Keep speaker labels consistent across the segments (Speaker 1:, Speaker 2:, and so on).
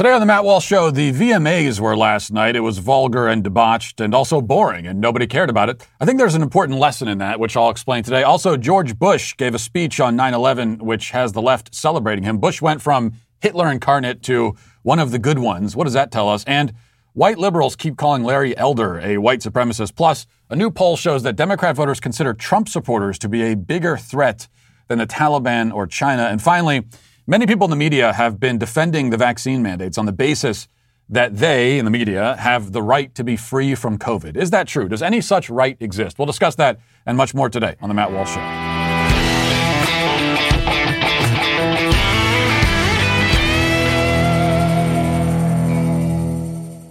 Speaker 1: Today on the Matt Walsh Show, the VMAs were last night. It was vulgar and debauched and also boring, and nobody cared about it. I think there's an important lesson in that, which I'll explain today. Also, George Bush gave a speech on 9 11, which has the left celebrating him. Bush went from Hitler incarnate to one of the good ones. What does that tell us? And white liberals keep calling Larry Elder a white supremacist. Plus, a new poll shows that Democrat voters consider Trump supporters to be a bigger threat than the Taliban or China. And finally, Many people in the media have been defending the vaccine mandates on the basis that they, in the media, have the right to be free from COVID. Is that true? Does any such right exist? We'll discuss that and much more today on The Matt Walsh Show.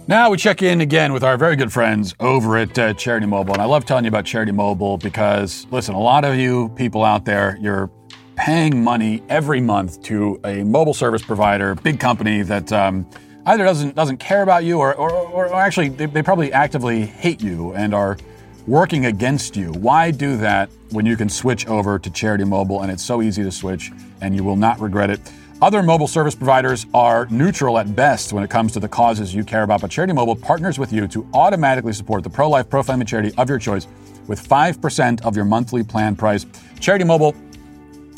Speaker 1: Now we check in again with our very good friends over at uh, Charity Mobile. And I love telling you about Charity Mobile because, listen, a lot of you people out there, you're paying money every month to a mobile service provider, big company that um, either doesn't doesn't care about you or, or, or actually they, they probably actively hate you and are working against you. Why do that when you can switch over to Charity Mobile and it's so easy to switch and you will not regret it? Other mobile service providers are neutral at best when it comes to the causes you care about, but Charity Mobile partners with you to automatically support the pro life, pro family charity of your choice with 5% of your monthly plan price. Charity Mobile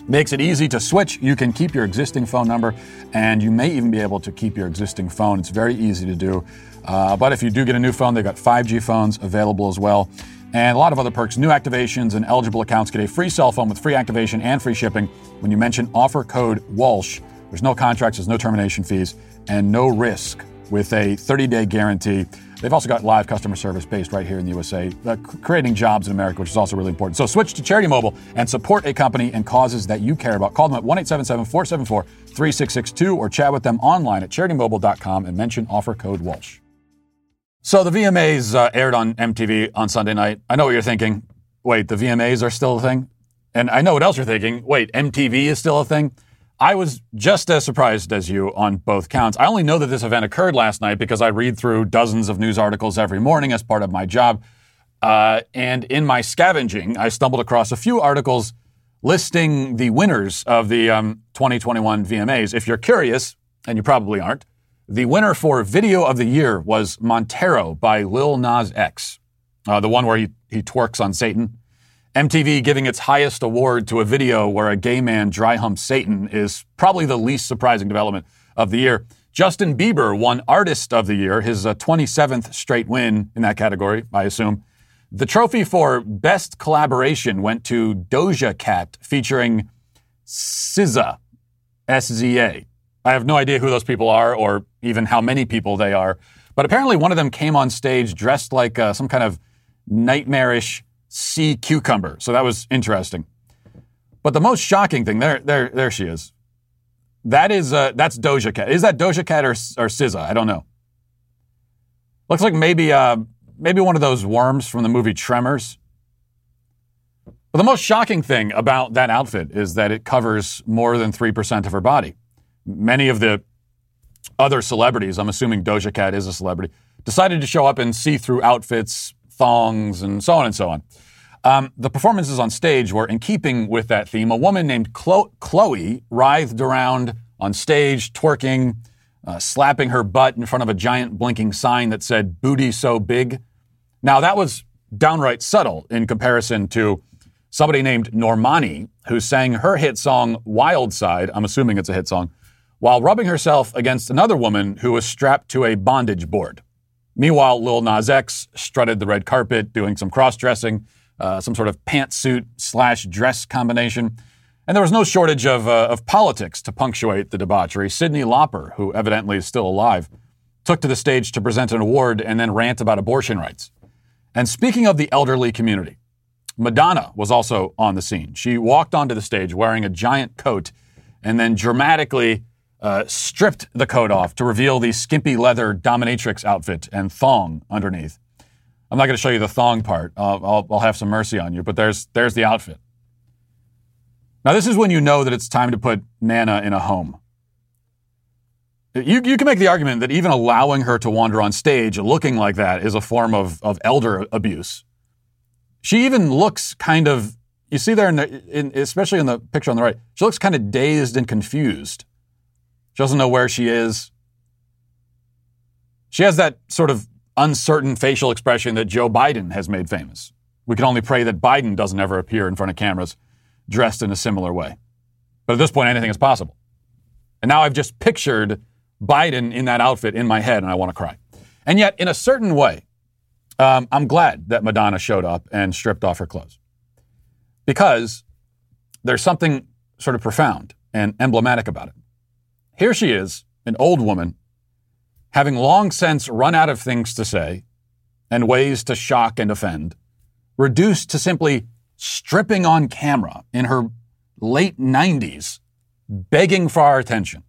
Speaker 1: Makes it easy to switch. You can keep your existing phone number, and you may even be able to keep your existing phone. It's very easy to do. Uh, but if you do get a new phone, they've got 5G phones available as well. And a lot of other perks. New activations and eligible accounts get a free cell phone with free activation and free shipping when you mention offer code Walsh. There's no contracts, there's no termination fees, and no risk with a 30 day guarantee. They've also got live customer service based right here in the USA, uh, creating jobs in America, which is also really important. So switch to Charity Mobile and support a company and causes that you care about. Call them at 1 877 474 3662 or chat with them online at charitymobile.com and mention offer code Walsh. So the VMAs uh, aired on MTV on Sunday night. I know what you're thinking. Wait, the VMAs are still a thing? And I know what else you're thinking. Wait, MTV is still a thing? I was just as surprised as you on both counts. I only know that this event occurred last night because I read through dozens of news articles every morning as part of my job. Uh, and in my scavenging, I stumbled across a few articles listing the winners of the um, 2021 VMAs. If you're curious, and you probably aren't, the winner for Video of the Year was Montero by Lil Nas X, uh, the one where he, he twerks on Satan. MTV giving its highest award to a video where a gay man dry humps Satan is probably the least surprising development of the year. Justin Bieber won Artist of the Year, his uh, 27th straight win in that category, I assume. The trophy for Best Collaboration went to Doja Cat featuring SZA, S-Z-A. I have no idea who those people are or even how many people they are, but apparently one of them came on stage dressed like uh, some kind of nightmarish sea cucumber. So that was interesting. But the most shocking thing, there, there, there she is. That is, uh, that's Doja Cat. Is that Doja Cat or, or SZA? I don't know. Looks like maybe, uh, maybe one of those worms from the movie Tremors. But the most shocking thing about that outfit is that it covers more than 3% of her body. Many of the other celebrities, I'm assuming Doja Cat is a celebrity, decided to show up in see through outfits, thongs, and so on and so on. Um, the performances on stage were in keeping with that theme. A woman named Chlo- Chloe writhed around on stage, twerking, uh, slapping her butt in front of a giant blinking sign that said, Booty So Big. Now, that was downright subtle in comparison to somebody named Normani, who sang her hit song Wild Side, I'm assuming it's a hit song, while rubbing herself against another woman who was strapped to a bondage board. Meanwhile, Lil Nas X strutted the red carpet doing some cross dressing, uh, some sort of pantsuit slash dress combination. And there was no shortage of, uh, of politics to punctuate the debauchery. Cyndi Lauper, who evidently is still alive, took to the stage to present an award and then rant about abortion rights. And speaking of the elderly community, Madonna was also on the scene. She walked onto the stage wearing a giant coat and then dramatically uh, stripped the coat off to reveal the skimpy leather dominatrix outfit and thong underneath. I'm not going to show you the thong part. I'll, I'll, I'll have some mercy on you, but there's, there's the outfit. Now, this is when you know that it's time to put Nana in a home. You, you can make the argument that even allowing her to wander on stage looking like that is a form of, of elder abuse. She even looks kind of, you see there, in the, in, especially in the picture on the right, she looks kind of dazed and confused. She doesn't know where she is. She has that sort of uncertain facial expression that Joe Biden has made famous. We can only pray that Biden doesn't ever appear in front of cameras dressed in a similar way. But at this point, anything is possible. And now I've just pictured Biden in that outfit in my head, and I want to cry. And yet, in a certain way, um, I'm glad that Madonna showed up and stripped off her clothes because there's something sort of profound and emblematic about it. Here she is, an old woman, having long since run out of things to say and ways to shock and offend, reduced to simply stripping on camera in her late 90s, begging for our attention.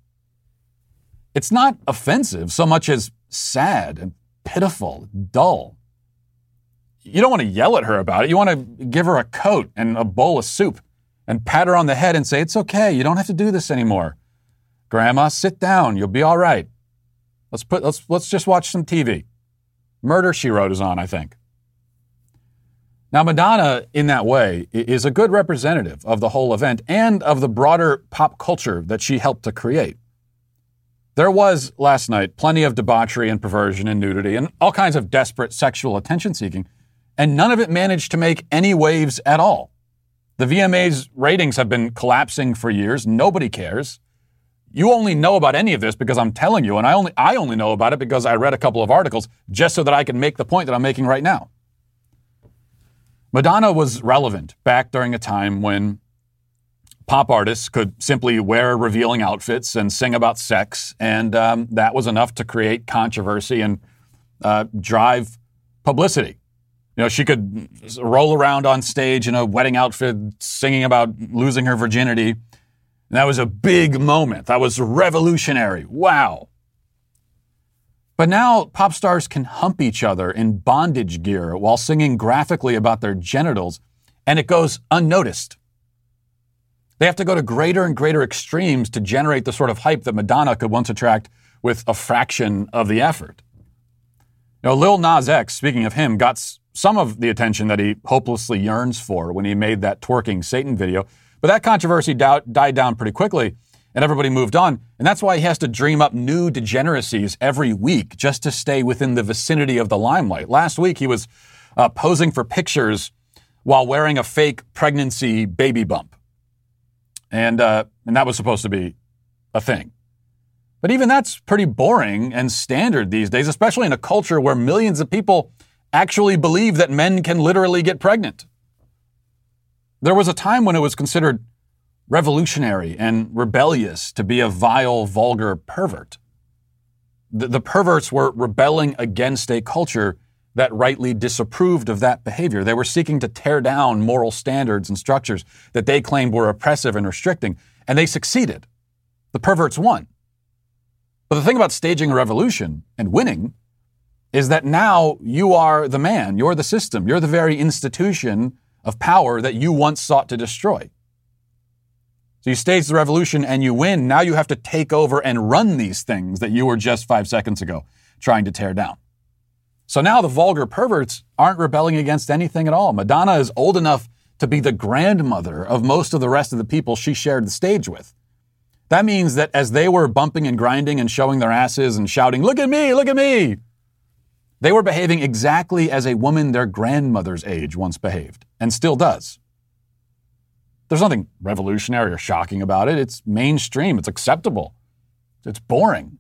Speaker 1: It's not offensive so much as sad and pitiful, dull. You don't want to yell at her about it. You want to give her a coat and a bowl of soup and pat her on the head and say, It's okay. You don't have to do this anymore. Grandma, sit down. You'll be all right. Let's put let's let's just watch some TV. Murder She Wrote is on, I think. Now, Madonna, in that way, is a good representative of the whole event and of the broader pop culture that she helped to create. There was last night plenty of debauchery and perversion and nudity and all kinds of desperate sexual attention seeking, and none of it managed to make any waves at all. The VMA's ratings have been collapsing for years. Nobody cares. You only know about any of this because I'm telling you, and I only I only know about it because I read a couple of articles just so that I can make the point that I'm making right now. Madonna was relevant back during a time when pop artists could simply wear revealing outfits and sing about sex, and um, that was enough to create controversy and uh, drive publicity. You know, she could roll around on stage in a wedding outfit singing about losing her virginity. And that was a big moment. That was revolutionary. Wow. But now pop stars can hump each other in bondage gear while singing graphically about their genitals, and it goes unnoticed. They have to go to greater and greater extremes to generate the sort of hype that Madonna could once attract with a fraction of the effort. Know, Lil Nas X, speaking of him, got some of the attention that he hopelessly yearns for when he made that twerking Satan video, but that controversy died down pretty quickly and everybody moved on. And that's why he has to dream up new degeneracies every week just to stay within the vicinity of the limelight. Last week, he was uh, posing for pictures while wearing a fake pregnancy baby bump. And, uh, and that was supposed to be a thing. But even that's pretty boring and standard these days, especially in a culture where millions of people actually believe that men can literally get pregnant. There was a time when it was considered revolutionary and rebellious to be a vile, vulgar pervert. The, the, perverts were rebelling against a culture that rightly disapproved of that behavior. They were seeking to tear down moral standards and structures that they claimed were oppressive and restricting, and they succeeded. The perverts won. But the thing about staging a revolution and winning is that now you are the man, you're the system, you're the very institution of power that you once sought to destroy. So you stage the revolution and you win. Now you have to take over and run these things that you were just five seconds ago trying to tear down. So now the vulgar perverts aren't rebelling against anything at all. Madonna is old enough to be the grandmother of most of the rest of the people she shared the stage with. That means that as they were bumping and grinding and showing their asses and shouting, Look at me, look at me, they were behaving exactly as a woman their grandmother's age once behaved and still does. There's nothing revolutionary or shocking about it. It's mainstream, it's acceptable, it's boring,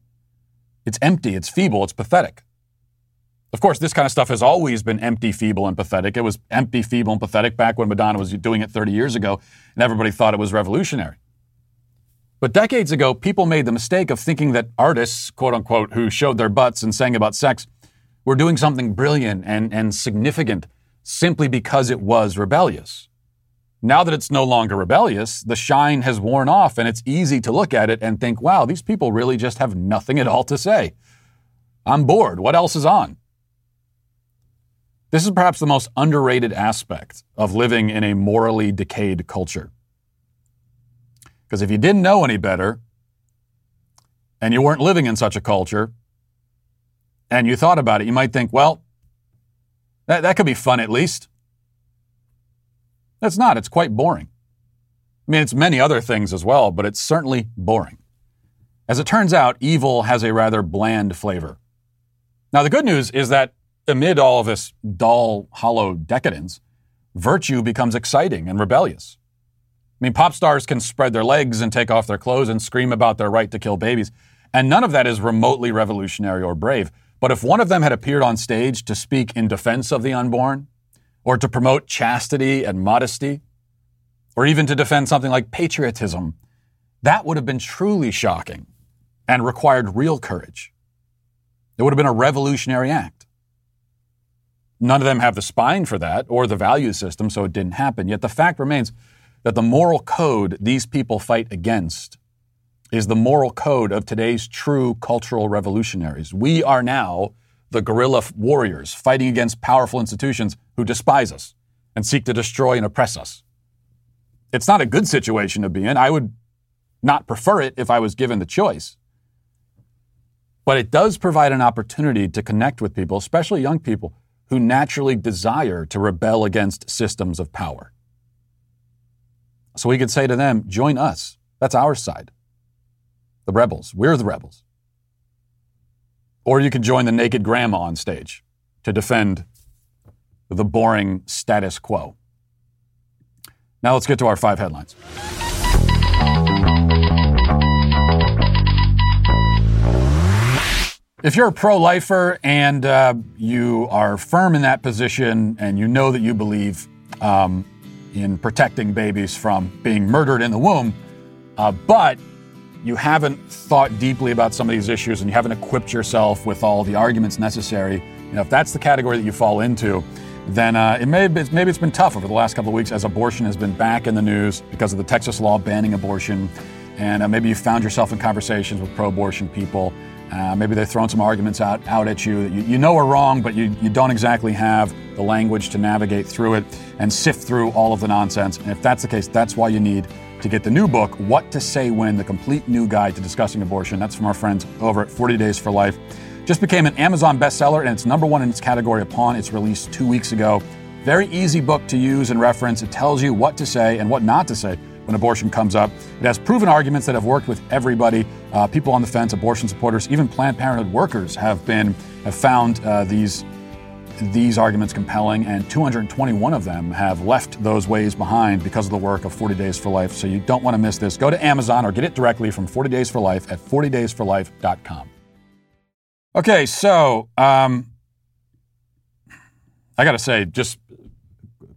Speaker 1: it's empty, it's feeble, it's pathetic. Of course, this kind of stuff has always been empty, feeble, and pathetic. It was empty, feeble, and pathetic back when Madonna was doing it 30 years ago, and everybody thought it was revolutionary. But decades ago, people made the mistake of thinking that artists, quote unquote, who showed their butts and sang about sex, were doing something brilliant and, and significant simply because it was rebellious. Now that it's no longer rebellious, the shine has worn off, and it's easy to look at it and think, wow, these people really just have nothing at all to say. I'm bored. What else is on? This is perhaps the most underrated aspect of living in a morally decayed culture. Because if you didn't know any better, and you weren't living in such a culture, and you thought about it, you might think, well, that, that could be fun at least. That's not, it's quite boring. I mean, it's many other things as well, but it's certainly boring. As it turns out, evil has a rather bland flavor. Now, the good news is that amid all of this dull, hollow decadence, virtue becomes exciting and rebellious. I mean, pop stars can spread their legs and take off their clothes and scream about their right to kill babies, and none of that is remotely revolutionary or brave. But if one of them had appeared on stage to speak in defense of the unborn, or to promote chastity and modesty, or even to defend something like patriotism, that would have been truly shocking and required real courage. It would have been a revolutionary act. None of them have the spine for that or the value system, so it didn't happen. Yet the fact remains that the moral code these people fight against is the moral code of today's true cultural revolutionaries. We are now the guerrilla warriors fighting against powerful institutions who despise us and seek to destroy and oppress us. It's not a good situation to be in. I would not prefer it if I was given the choice. But it does provide an opportunity to connect with people, especially young people, who naturally desire to rebel against systems of power. So we could say to them, join us. That's our side. The rebels. We're the rebels. Or you can join the naked grandma on stage to defend the boring status quo. Now let's get to our five headlines. If you're a pro lifer and uh, you are firm in that position and you know that you believe um, in protecting babies from being murdered in the womb, uh, but you haven't thought deeply about some of these issues and you haven't equipped yourself with all the arguments necessary, you know, if that's the category that you fall into, then uh, it may be, maybe it's been tough over the last couple of weeks as abortion has been back in the news because of the Texas law banning abortion. And uh, maybe you found yourself in conversations with pro abortion people uh, maybe they're throwing some arguments out, out at you that you, you know are wrong, but you, you don't exactly have the language to navigate through it and sift through all of the nonsense. And if that's the case, that's why you need to get the new book, What to Say When, the complete new guide to discussing abortion. That's from our friends over at 40 Days for Life. Just became an Amazon bestseller, and it's number one in its category upon its release two weeks ago. Very easy book to use and reference. It tells you what to say and what not to say when abortion comes up. It has proven arguments that have worked with everybody. Uh, people on the fence, abortion supporters, even Planned Parenthood workers have been have found uh, these these arguments compelling, and 221 of them have left those ways behind because of the work of 40 Days for Life. So you don't want to miss this. Go to Amazon or get it directly from 40 Days for Life at 40daysforlife.com. Okay, so um, I got to say, just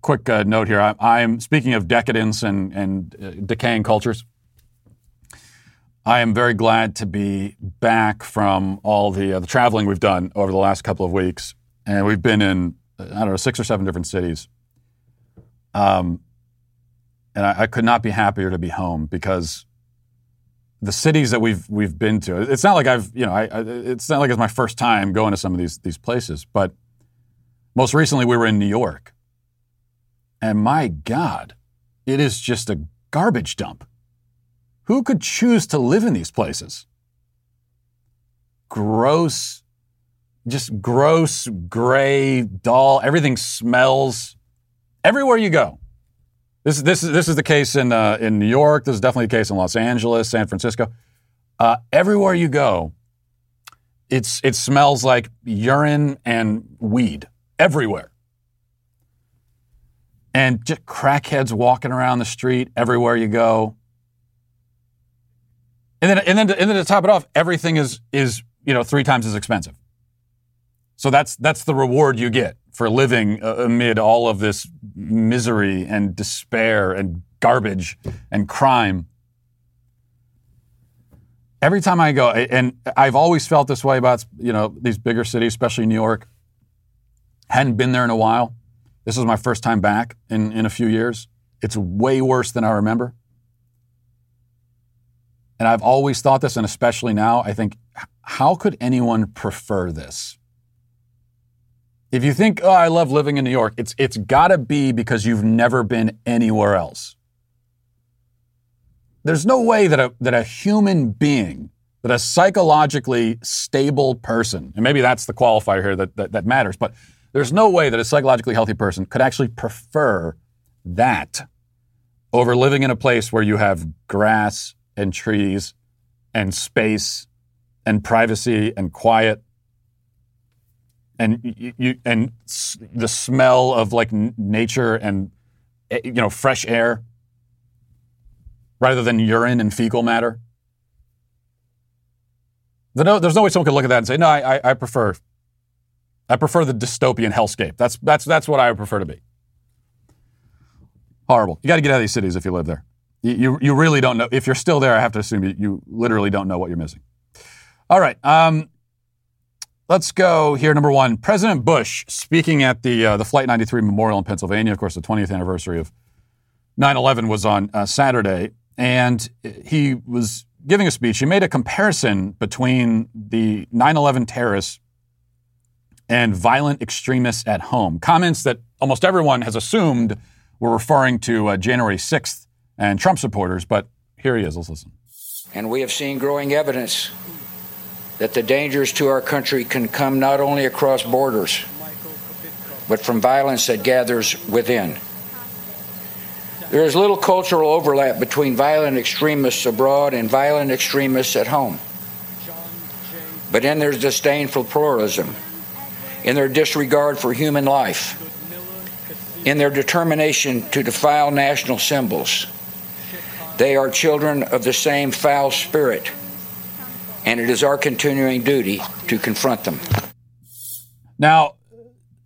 Speaker 1: quick uh, note here. I, am speaking of decadence and, and uh, decaying cultures. I am very glad to be back from all the uh, the traveling we've done over the last couple of weeks, and we've been in I don't know six or seven different cities. Um, and I, I could not be happier to be home because the cities that we've we've been to. It's not like I've you know I, I, it's not like it's my first time going to some of these these places, but most recently we were in New York, and my God, it is just a garbage dump. Who could choose to live in these places? Gross, just gross, gray, dull. Everything smells everywhere you go. This, this, is, this is the case in, uh, in New York. This is definitely the case in Los Angeles, San Francisco. Uh, everywhere you go, it's, it smells like urine and weed everywhere and just crackheads walking around the street everywhere you go. And then, and then, to, and then to top it off, everything is is you know three times as expensive. So that's that's the reward you get for living uh, amid all of this misery and despair and garbage and crime. Every time I go, and I've always felt this way about you know these bigger cities, especially New York. Hadn't been there in a while this is my first time back in, in a few years. It's way worse than I remember. And I've always thought this, and especially now, I think, how could anyone prefer this? If you think, oh, I love living in New York, it's, it's got to be because you've never been anywhere else. There's no way that a, that a human being, that a psychologically stable person, and maybe that's the qualifier here that, that, that matters, but there's no way that a psychologically healthy person could actually prefer that over living in a place where you have grass and trees and space and privacy and quiet. And you, and the smell of like nature and eh, you know fresh air rather than urine and fecal matter. There's no, there's no way someone could look at that and say, no, I, I, I prefer, I prefer the dystopian hellscape. That's that's that's what I would prefer to be. Horrible. You got to get out of these cities if you live there. You, you, you really don't know. If you're still there, I have to assume you, you literally don't know what you're missing. All right. Um, let's go here. Number one, President Bush speaking at the uh, the Flight 93 Memorial in Pennsylvania. Of course, the 20th anniversary of 9/11 was on uh, Saturday, and he was giving a speech. He made a comparison between the 9/11 terrorists and violent extremists at home. Comments that almost everyone has assumed were referring to uh, January 6th and Trump supporters, but here he is. Let's listen.
Speaker 2: And we have seen growing evidence that the dangers to our country can come not only across borders, but from violence that gathers within. There is little cultural overlap between violent extremists abroad and violent extremists at home. But in their disdain for pluralism, in their disregard for human life, in their determination to defile national symbols, they are children of the same foul spirit, and it is our continuing duty to confront them.
Speaker 1: Now,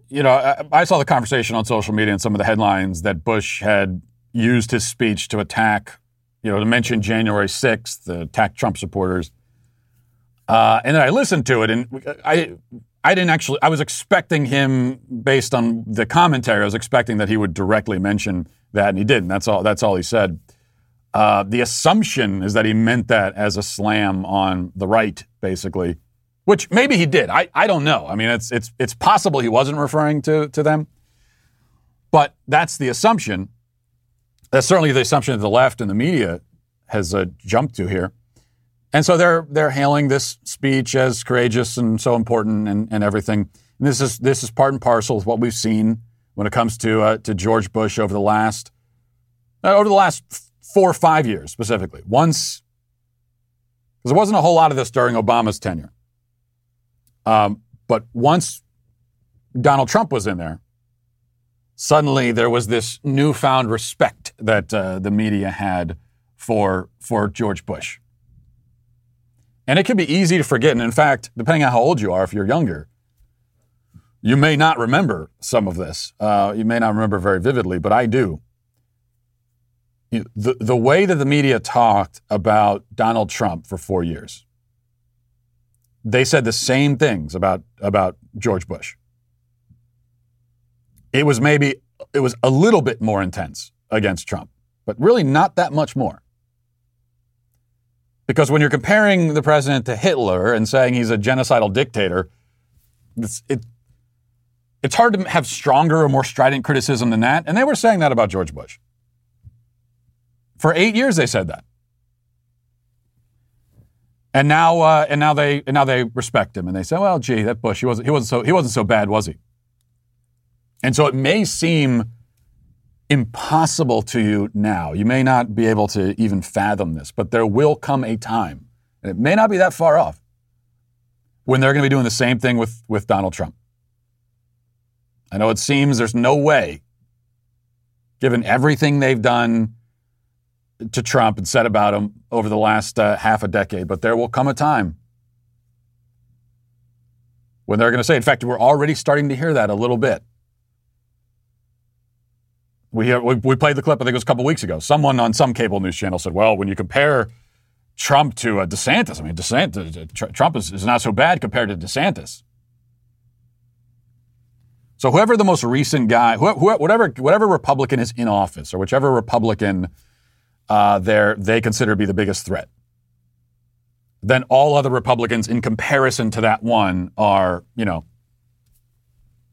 Speaker 1: you know, I, I saw the conversation on social media and some of the headlines that Bush had used his speech to attack, you know, to mention January 6th, to attack Trump supporters. Uh, and then I listened to it, and I, I didn't actually. I was expecting him, based on the commentary, I was expecting that he would directly mention that, and he didn't. That's all. That's all he said. Uh, the assumption is that he meant that as a slam on the right, basically, which maybe he did. I, I don't know. I mean, it's it's it's possible he wasn't referring to to them, but that's the assumption. That's certainly the assumption that the left and the media has uh, jumped to here. And so they're they're hailing this speech as courageous and so important and, and everything. And this is this is part and parcel of what we've seen when it comes to uh, to George Bush over the last uh, over the last four or five years specifically. Once because there wasn't a whole lot of this during Obama's tenure, um, but once Donald Trump was in there, suddenly there was this newfound respect that uh, the media had for for George Bush. And it can be easy to forget. And in fact, depending on how old you are, if you're younger, you may not remember some of this. Uh, you may not remember very vividly, but I do. The, the way that the media talked about Donald Trump for four years, they said the same things about, about George Bush. It was maybe, it was a little bit more intense against Trump, but really not that much more. Because when you're comparing the president to Hitler and saying he's a genocidal dictator, it's, it, it's hard to have stronger or more strident criticism than that. And they were saying that about George Bush. For eight years, they said that. And now, uh, and now they, and now they respect him, and they say, "Well, gee, that Bush, he wasn't, he wasn't so, he wasn't so bad, was he?" And so it may seem impossible to you now. You may not be able to even fathom this, but there will come a time, and it may not be that far off, when they're going to be doing the same thing with, with Donald Trump. I know it seems there's no way, given everything they've done to Trump and said about him over the last uh, half a decade, but there will come a time when they're going to say, in fact, we're already starting to hear that a little bit. We, hear, we, we played the clip, I think it was a couple weeks ago. Someone on some cable news channel said, well, when you compare Trump to uh, DeSantis, I mean, DeSantis, tr- Trump is, is not so bad compared to DeSantis. So whoever the most recent guy, wh- wh- whatever, whatever Republican is in office, or whichever Republican uh, they consider to be the biggest threat, then all other Republicans, in comparison to that one, are you know,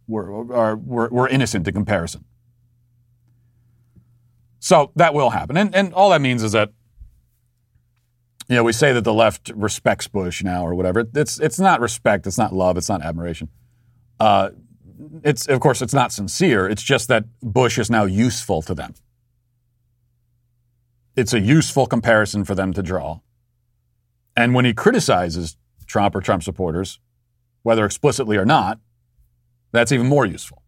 Speaker 1: we're, are, we're, we're innocent in comparison. So that will happen. And, and all that means is that, you know, we say that the left respects Bush now or whatever. It's, it's not respect. It's not love. It's not admiration. Uh, it's, of course, it's not sincere. It's just that Bush is now useful to them. It's a useful comparison for them to draw. And when he criticizes Trump or Trump supporters, whether explicitly or not, That's even more useful.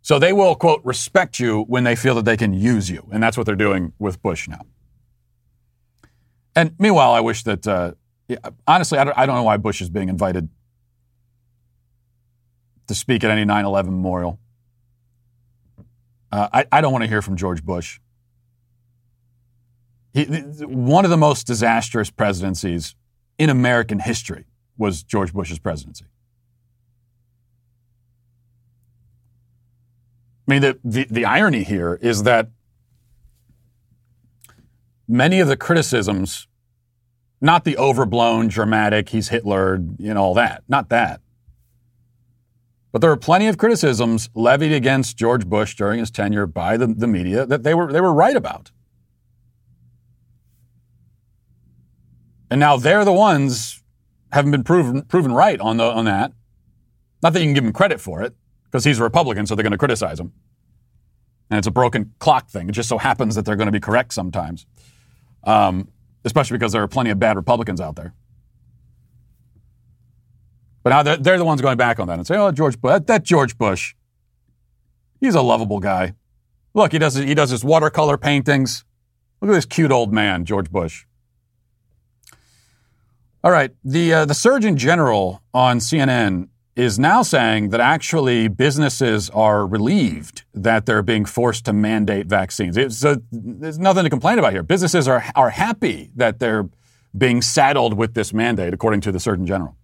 Speaker 1: So they will, quote, respect you when they feel that they can use you. And that's what they're doing with Bush now. And meanwhile, I wish that, uh, honestly, I don't, I don't know why Bush is being invited to speak at any 9 11 memorial. Uh, I, I don't want to hear from George Bush. He, one of the most disastrous presidencies in American history was George Bush's presidency. I mean, the, the, the irony here is that many of the criticisms, not the overblown, dramatic, he's Hitler, you know, all that, not that. But there were plenty of criticisms levied against George Bush during his tenure by the, the media that they were, they were right about. And now they're the ones haven't been proven, proven right on, the, on that. Not that you can give him credit for it, because he's a Republican, so they're going to criticize him. And it's a broken clock thing. It just so happens that they're going to be correct sometimes, um, especially because there are plenty of bad Republicans out there. But now they're, they're the ones going back on that and say, oh, George Bush, that, that George Bush, he's a lovable guy. Look, he does, he does his watercolor paintings. Look at this cute old man, George Bush. All right, the, uh, the Surgeon General on CNN is now saying that actually businesses are relieved that they're being forced to mandate vaccines. It, so there's nothing to complain about here. Businesses are, are happy that they're being saddled with this mandate, according to the Surgeon General.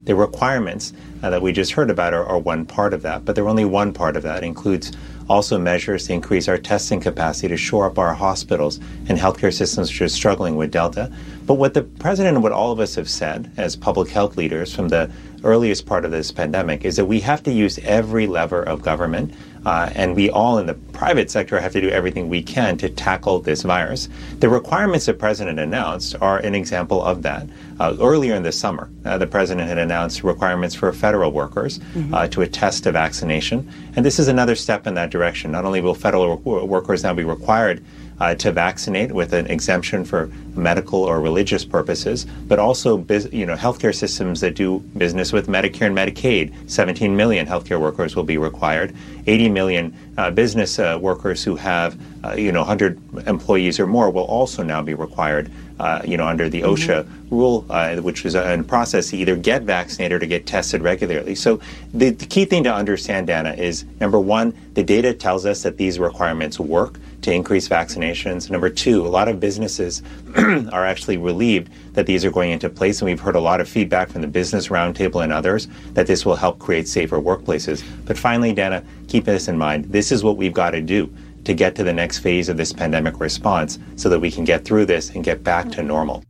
Speaker 3: The requirements uh, that we just heard about are, are, one part of that, but they're only one part of that. It includes also measures to increase our testing capacity to shore up our hospitals and healthcare systems which are struggling with Delta. But what the president and what all of us have said as public health leaders from the earliest part of this pandemic is that we have to use every lever of government, uh, and we all in the private sector have to do everything we can to tackle this virus. The requirements the president announced are an example of that. Uh, earlier in the summer, uh, the president had announced requirements for federal workers mm-hmm. Uh, to attest to vaccination, and this is another step in that direction. Not only will federal workers now be required uh, to vaccinate with an exemption for medical or religious purposes, but also you know healthcare systems that do business with Medicare and Medicaid. 17 million healthcare workers will be required. 80 million uh, business uh, workers who have uh, you know 100 employees or more will also now be required. Uh, you know, under the OSHA mm-hmm. rule, uh, which is in process to either get vaccinated or get tested regularly. So the, the key thing to understand, Dana, is number one, the data tells us that these requirements work to increase vaccinations. Number two, a lot of businesses are actually relieved that these are going into place, and we've heard a lot of feedback from the Business Roundtable and others that this will help create safer workplaces. But finally, Dana, keep this in mind. This is what we've got to do to get to the next phase of this pandemic response so that we can get through this and get back to normal.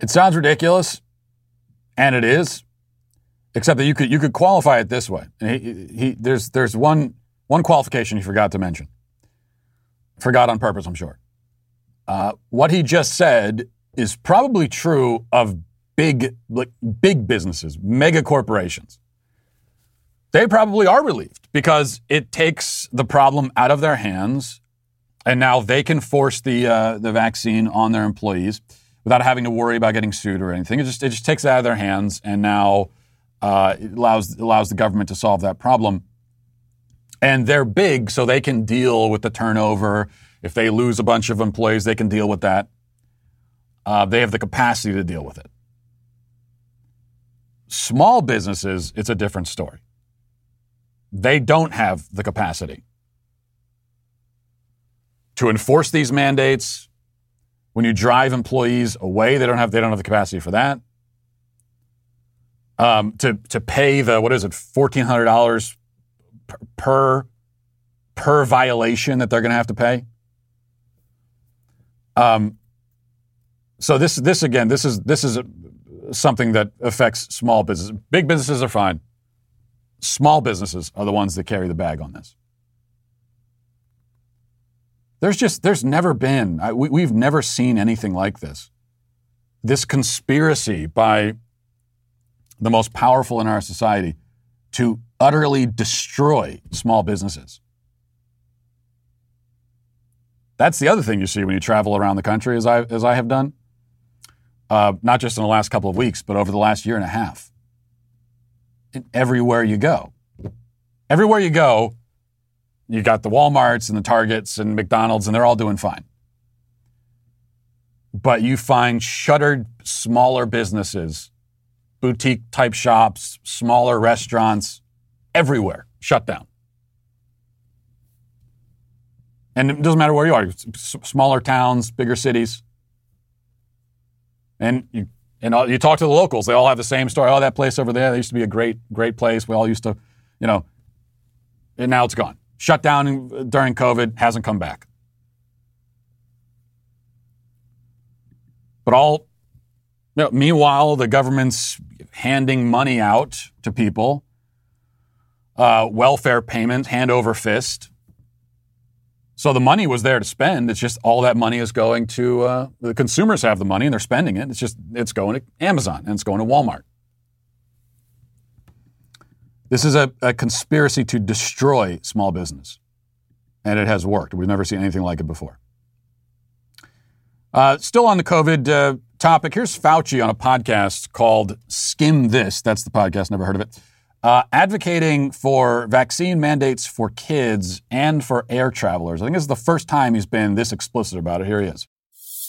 Speaker 1: It sounds ridiculous, and it is, except that you could you could qualify it this way. He, he, there's there's one one qualification he forgot to mention. Forgot on purpose, I'm sure. Uh, what he just said is probably true of big, like big businesses, mega corporations. They probably are relieved because it takes the problem out of their hands, and now they can force the uh, the vaccine on their employees without having to worry about getting sued or anything. It just it just takes it out of their hands, and now uh, it allows allows the government to solve that problem. And they're big, so they can deal with the turnover. If they lose a bunch of employees, they can deal with that. Uh, they have the capacity to deal with it. Small businesses, it's a different story. They don't have the capacity to enforce these mandates. When you drive employees away, they don't have they don't have the capacity for that. Um, to to pay the what is it fourteen hundred dollars per per violation that they're going to have to pay. Um, so this this again this is this is something that affects small businesses. Big businesses are fine. Small businesses are the ones that carry the bag on this. There's just there's never been I, we, we've never seen anything like this. This conspiracy by the most powerful in our society to utterly destroy small businesses. That's the other thing you see when you travel around the country, as I, as I have done, uh, not just in the last couple of weeks, but over the last year and a half. everywhere you go. Everywhere you go, you got the Walmarts and the Targets and McDonald's, and they're all doing fine. But you find shuttered, smaller businesses, boutique type shops, smaller restaurants, everywhere shut down. And it doesn't matter where you are, smaller towns, bigger cities. And you, and you talk to the locals, they all have the same story. Oh, that place over there, that used to be a great, great place. We all used to, you know, and now it's gone. Shut down during COVID, hasn't come back. But all, you know, meanwhile, the government's handing money out to people, uh, welfare payments, hand over fist. So the money was there to spend. It's just all that money is going to uh, the consumers have the money and they're spending it. It's just it's going to Amazon and it's going to Walmart. This is a, a conspiracy to destroy small business, and it has worked. We've never seen anything like it before. Uh, still on the COVID uh, topic, here's Fauci on a podcast called Skimm This. That's the podcast. Never heard of it uh, advocating for vaccine mandates for kids and for air travelers. I think this is the first time he's been this explicit about it. Here he is.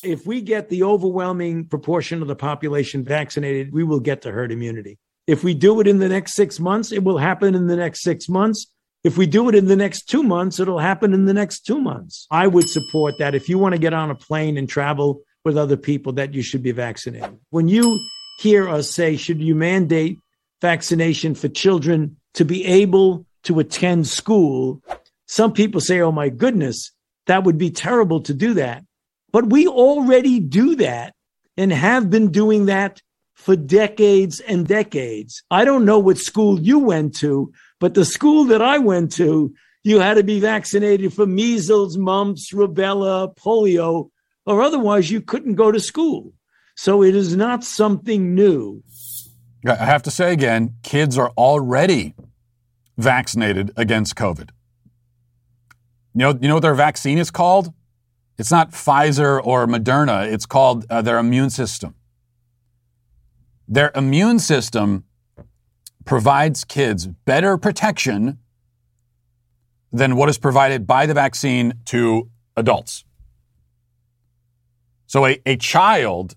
Speaker 4: If we get the overwhelming proportion of the population vaccinated, we will get to herd immunity. If we do it in the next six months, it will happen in the next six months. If we do it in the next two months, it'll happen in the next two months. I would support that. If you want to get on a plane and travel with other people, that you should be vaccinated. When you hear us say, should you mandate vaccination for children to be able to attend school. Some people say, oh my goodness, that would be terrible to do that. But we already do that and have been doing that for decades and decades. I don't know what school you went to, but the school that I went to, you had to be vaccinated for measles, mumps, rubella, polio, or otherwise you couldn't go to school. So it is not something new.
Speaker 1: I have to say again, kids are already vaccinated against COVID. You know, you know what their vaccine is called? It's not Pfizer or Moderna. It's called uh, their immune system. Their immune system provides kids better protection than what is provided by the vaccine to adults. So a, a child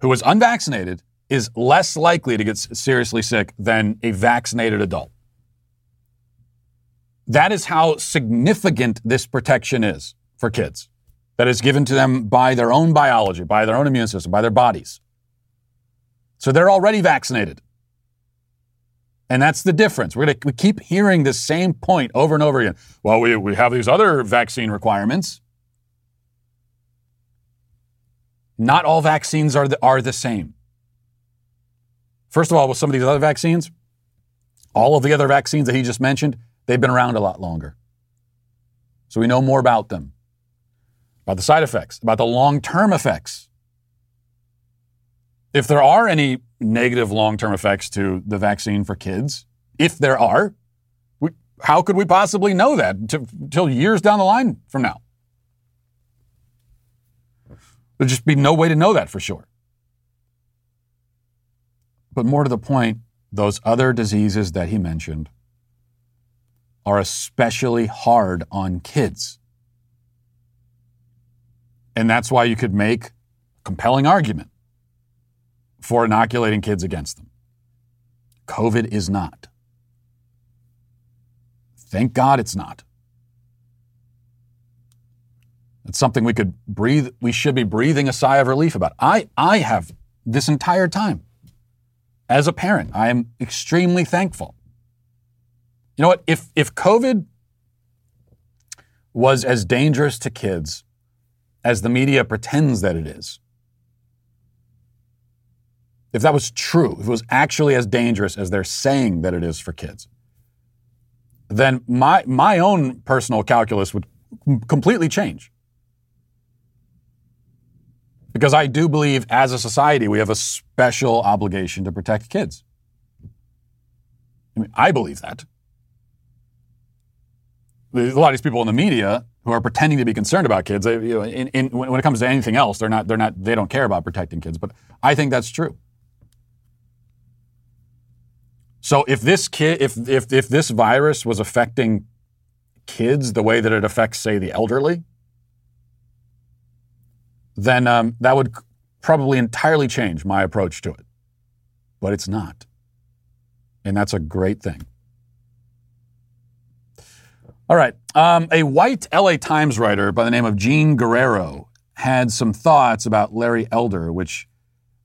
Speaker 1: who is unvaccinated is less likely to get seriously sick than a vaccinated adult. That is how significant this protection is for kids that is given to them by their own biology, by their own immune system, by their bodies. So they're already vaccinated. And that's the difference. We're gonna, we keep hearing the same point over and over again. Well, we, we have these other vaccine requirements. Not all vaccines are the, are the same. First of all, with some of these other vaccines, all of the other vaccines that he just mentioned, they've been around a lot longer. So we know more about them, about the side effects, about the long term effects. If there are any negative long term effects to the vaccine for kids, if there are, we, how could we possibly know that until years down the line from now? There'd just be no way to know that for sure. But more to the point, those other diseases that he mentioned are especially hard on kids. And that's why you could make a compelling argument for inoculating kids against them. COVID is not. Thank God it's not. It's something we could breathe, we should be breathing a sigh of relief about. I, I have this entire time as a parent, I am extremely thankful. You know what? If, if COVID was as dangerous to kids as the media pretends that it is, if that was true, if it was actually as dangerous as they're saying that it is for kids, then my, my own personal calculus would completely change. Because I do believe as a society, we have a special obligation to protect kids. I mean, I believe that. There's a lot of these people in the media who are pretending to be concerned about kids. They, you know, in, in, when it comes to anything else, they're not, they're not, they don't care about protecting kids. But I think that's true. So if this kid, if if if this virus was affecting kids the way that it affects, say, the elderly, then um, that would probably entirely change my approach to it. But it's not, and that's a great thing. All right, um, a white LA Times writer by the name of Jean Guerrero had some thoughts about Larry Elder, which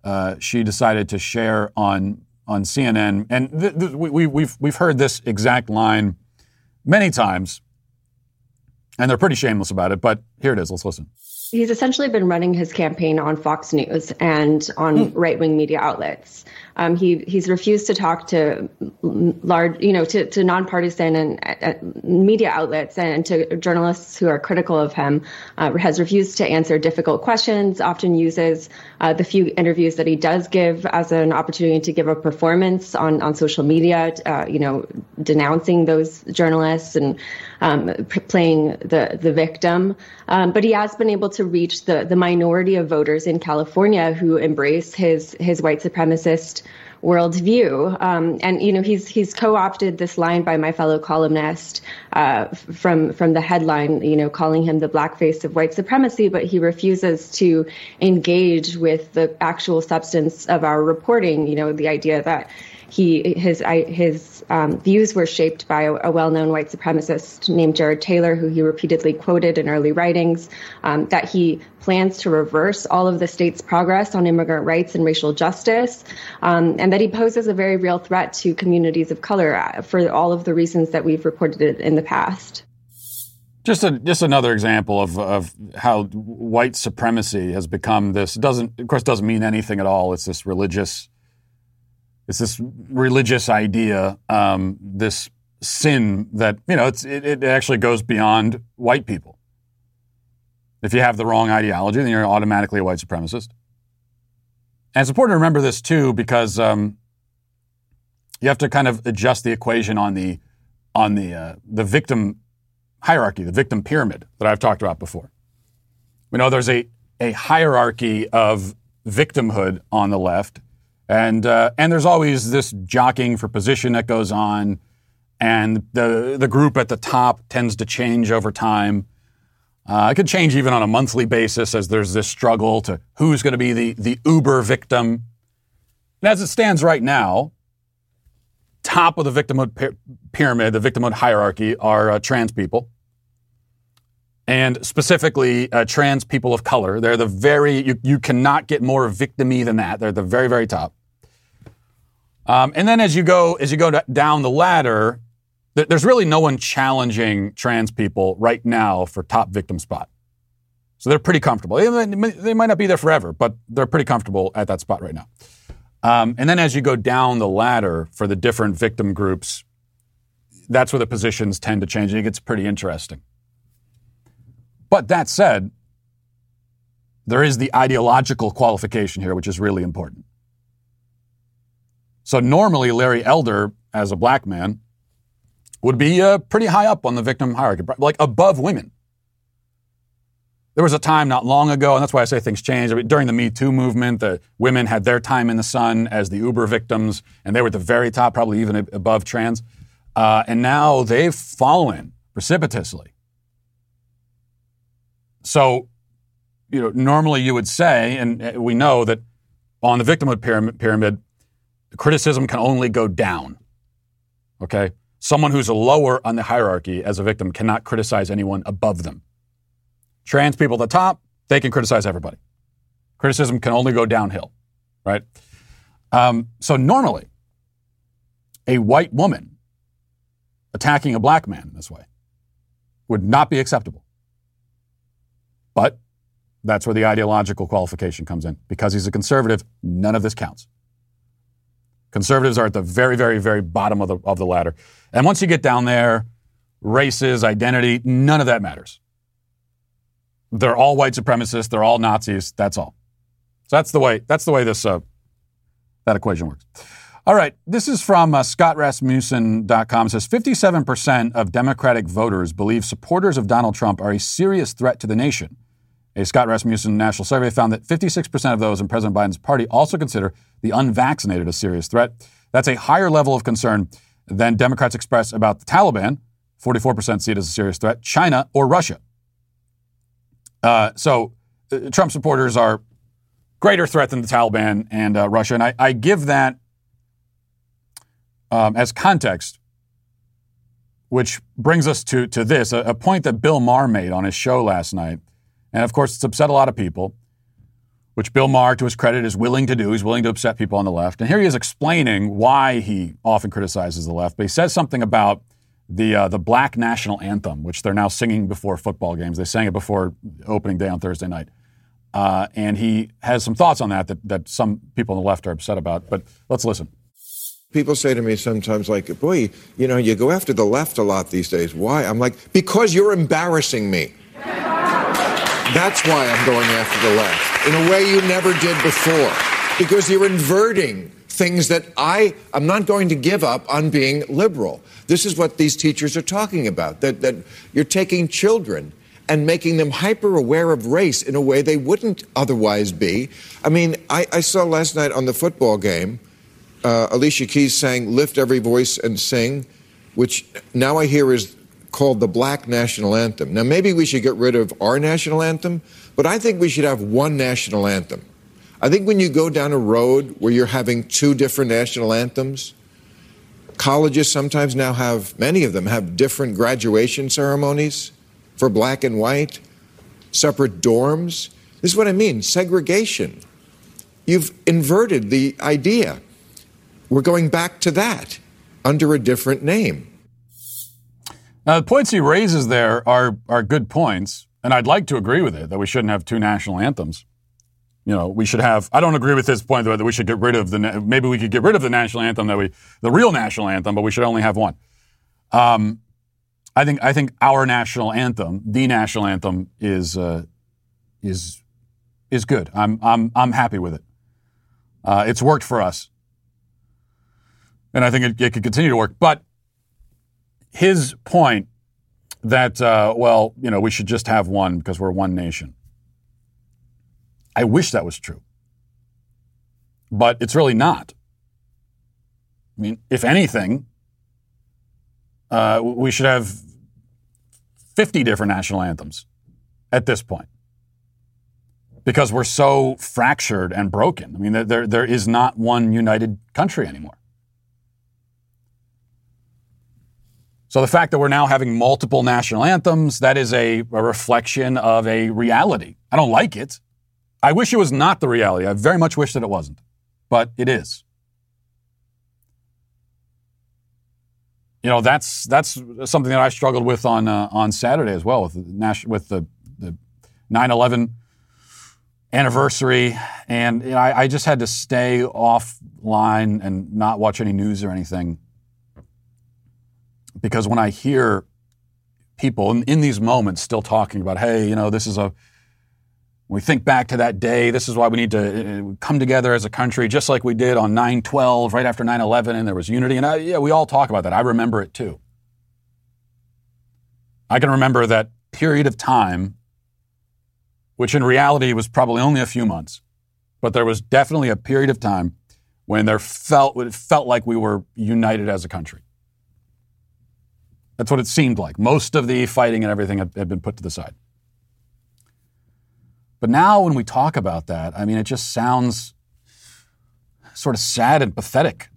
Speaker 1: uh, she decided to share on on CNN, and th- th- we, we've we've heard this exact line many times, and they're pretty shameless about it. But here it is. Let's listen.
Speaker 5: He's essentially been running his campaign on Fox News and on hmm. right wing media outlets. Um, he he's refused to talk to large, you know, to, to nonpartisan and uh, media outlets and to journalists who are critical of him. Uh, has refused to answer difficult questions. Often uses uh, the few interviews that he does give as an opportunity to give a performance on on social media. Uh, you know, denouncing those journalists and um, playing the the victim. Um, but he has been able to reach the the minority of voters in California who embrace his his white supremacist worldview. Um, and you know, he's he's co-opted this line by my fellow columnist uh, from from the headline, you know, calling him the blackface of white supremacy, but he refuses to engage with the actual substance of our reporting. You know, the idea that he his his um, views were shaped by a, a, well-known white supremacist named Jared Taylor, who he repeatedly quoted in early writings. Um, that he plans to reverse all of the state's progress on immigrant rights and racial justice, um, and that he poses a very real threat to communities of color uh, for all of the reasons that we've reported in the past.
Speaker 1: Just a, just another example of, of how white supremacy has become this doesn't of course doesn't mean anything at all. It's this religious it's this religious idea, um, this sin that you know it, it actually goes beyond white people. If you have the wrong ideology, then you're automatically a white supremacist. And it's important to remember this too because um, you have to kind of adjust the equation on the on the uh, the victim hierarchy, the victim pyramid that I've talked about before. We know there's a a hierarchy of victimhood on the left and, uh, and there's always this jockeying for position that goes on. And the, the group at the top tends to change over time. Uh, it could change even on a monthly basis as there's this struggle to who's going to be the, the uber victim. And as it stands right now, top of the victimhood pyramid, the victimhood hierarchy, are uh, trans people. And specifically, uh, trans people of color. They're the very, you, you cannot get more victimy than that. They're at the very, very top. Um, and then as you go as you go down the ladder, th- there's really no one challenging trans people right now for top victim spot. So they're pretty comfortable. They, they might not be there forever, but they're pretty comfortable at that spot right now. Um, and then as you go down the ladder for the different victim groups, that's where the positions tend to change. And it gets pretty interesting. But that said, there is the ideological qualification here, which is really important. So normally, Larry Elder, as a black man, would be uh, pretty high up on the victim hierarchy, like above women. There was a time not long ago, and that's why I say things change. During the Me Too movement, the women had their time in the sun as the Uber victims, and they were at the very top, probably even above trans. Uh, and now they've fallen precipitously. So, you know, normally you would say, and uh, we know that on the victimhood pyramid, pyramid criticism can only go down. Okay? Someone who's lower on the hierarchy as a victim cannot criticize anyone above them. Trans people at the top, they can criticize everybody. Criticism can only go downhill, right? Um, so normally, a white woman attacking a black man this way would not be acceptable. But that's where the ideological qualification comes in. Because he's a conservative, none of this counts. Conservatives are at the very, very, very bottom of the, of the ladder. And once you get down there, races, identity, none of that matters. They're all white supremacists. They're all Nazis. That's all. So that's the way. That's the way this uh, that equation works. All right. This is from uh, ScottRasmussen.com. It says 57% of Democratic voters believe supporters of Donald Trump are a serious threat to the nation. A Scott Rasmussen national survey found that 56% of those in President Biden's party also consider the unvaccinated a serious threat. That's a higher level of concern than Democrats express about the Taliban. 44% see it as a serious threat, China, or Russia. Uh, so uh, Trump supporters are greater threat than the Taliban and uh, Russia. And I, I, give that um, as context, which brings us to, to this a, a point that Bill Maher made on his show last night. And of course, it's upset a lot of people which Bill Maher, to his credit, is willing to do. He's willing to upset people on the left. And here he is explaining why he often criticizes the left. But he says something about the uh, the black national anthem, which they're now singing before football games. They sang it before opening day on Thursday night. Uh, and he has some thoughts on that, that that some people on the left are upset about. But let's listen.
Speaker 6: People say to me sometimes, like, boy, you know, you go after the left a lot these days. Why? I'm like, because you're embarrassing me. That's why I'm going after the left in a way you never did before, because you're inverting things that I am not going to give up on being liberal. This is what these teachers are talking about that, that you're taking children and making them hyper aware of race in a way they wouldn't otherwise be. I mean, I, I saw last night on the football game uh, Alicia Keys sang Lift Every Voice and Sing, which now I hear is called the Black National Anthem. Now, maybe we should get rid of our national anthem, but I think we should have one national anthem. I think when you go down a road where you're having two different national anthems, colleges sometimes now have, many of them have different graduation ceremonies for black and white, separate dorms. This is what I mean segregation. You've inverted the idea. We're going back to that under a different name.
Speaker 1: Now, the points he raises there are, are good points, and I'd like to agree with it that we shouldn't have two national anthems. You know, we should have. I don't agree with his point though, that we should get rid of the. Maybe we could get rid of the national anthem that we, the real national anthem, but we should only have one. Um, I think I think our national anthem, the national anthem, is uh, is is good. I'm I'm I'm happy with it. Uh, it's worked for us, and I think it, it could continue to work. But his point that, uh, well, you know, we should just have one because we're one nation. I wish that was true. But it's really not. I mean, if anything, uh, we should have 50 different national anthems at this point because we're so fractured and broken. I mean, there, there is not one united country anymore. So the fact that we're now having multiple national anthems, that is a, a, reflection of a reality. I don't like it. I wish it was not the reality. I very much wish that it wasn't, but it is. You know, that's that's something that I struggled with on uh, on Saturday as well with the with the, the 9/11 anniversary, and you know, I, I just had to stay offline and not watch any news or anything because when I hear people in, in, these moments still talking about, hey, you know, this is a, we think back to that day, this is why we need to uh, come together as a country, just like we did on 9 12, right after 9 11, and there was unity. And I, yeah, we all talk about that. I remember it too. I can remember that period of time, which in reality was probably only a few months, but there was definitely a period of time when there felt, it felt like we were united as a country. That's what it seemed like. Most of the fighting and everything had, had been put to the side. But now, when we talk about that, I mean, it just sounds sort of sad and pathetic.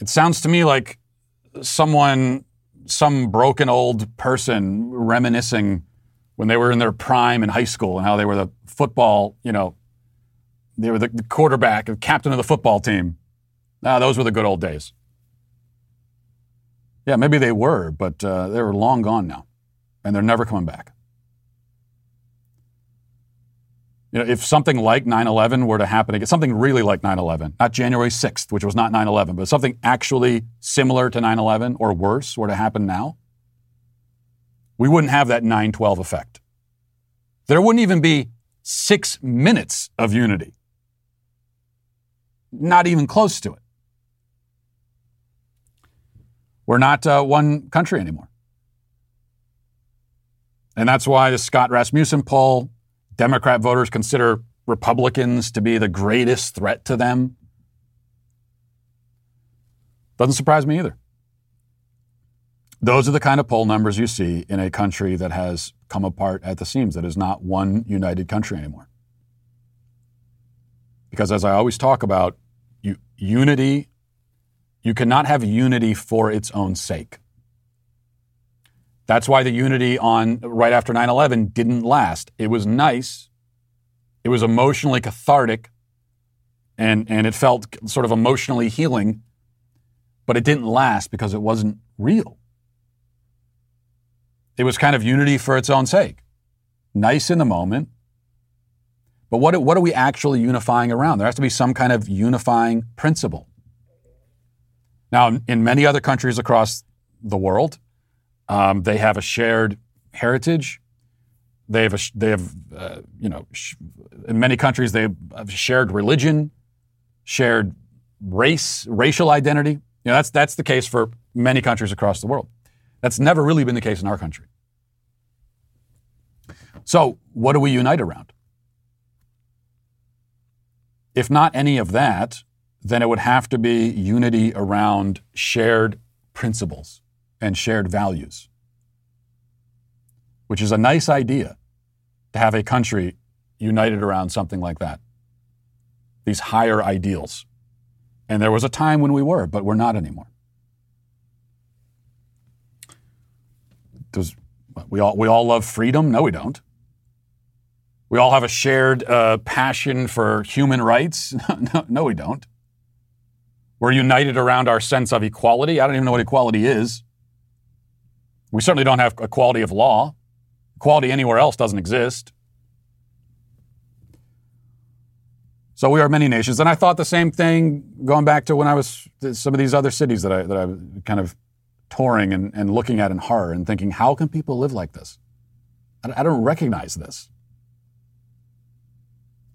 Speaker 1: It sounds to me like someone, some broken old person reminiscing when they were in their prime in high school and how they were the football, you know, they were the, quarterback, the captain of the football team. Ah, those were the good old days. Yeah, maybe they were, but uh, they were long gone now, and they're never coming back. You know, if something like 9/11 were to happen again, something really like 9/11, not January 6th, which was not 9/11, but something actually similar to 9/11 or worse were to happen now, we wouldn't have that 9/12 effect. There wouldn't even be six minutes of unity. Not even close to it. We're not uh, one country anymore. And that's why the Scott Rasmussen poll, Democrat voters consider Republicans to be the greatest threat to them. Doesn't surprise me either. Those are the kind of poll numbers you see in a country that has come apart at the seams, that is not one united country anymore. Because as I always talk about, you, unity, you cannot have unity for its own sake. That's why the unity on right after 9 11 didn't last. It was nice, it was emotionally cathartic, and, and it felt sort of emotionally healing, but it didn't last because it wasn't real. It was kind of unity for its own sake. Nice in the moment. But what, what are we actually unifying around? There has to be some kind of unifying principle. Now, in many other countries across the world, um, they have a shared heritage. They have, a, they have uh, you know, sh- in many countries, they have shared religion, shared race, racial identity. You know, that's, that's the case for many countries across the world. That's never really been the case in our country. So, what do we unite around? If not any of that, then it would have to be unity around shared principles and shared values, which is a nice idea to have a country united around something like that. These higher ideals. And there was a time when we were, but we're not anymore. Does we all we all love freedom? No, we don't. We all have a shared uh, passion for human rights? no, no, we don't. We're united around our sense of equality. I don't even know what equality is. We certainly don't have equality of law. Equality anywhere else doesn't exist. So we are many nations, and I thought the same thing going back to when I was some of these other cities that I that I was kind of touring and, and looking at in horror and thinking, how can people live like this? I, I don't recognize this.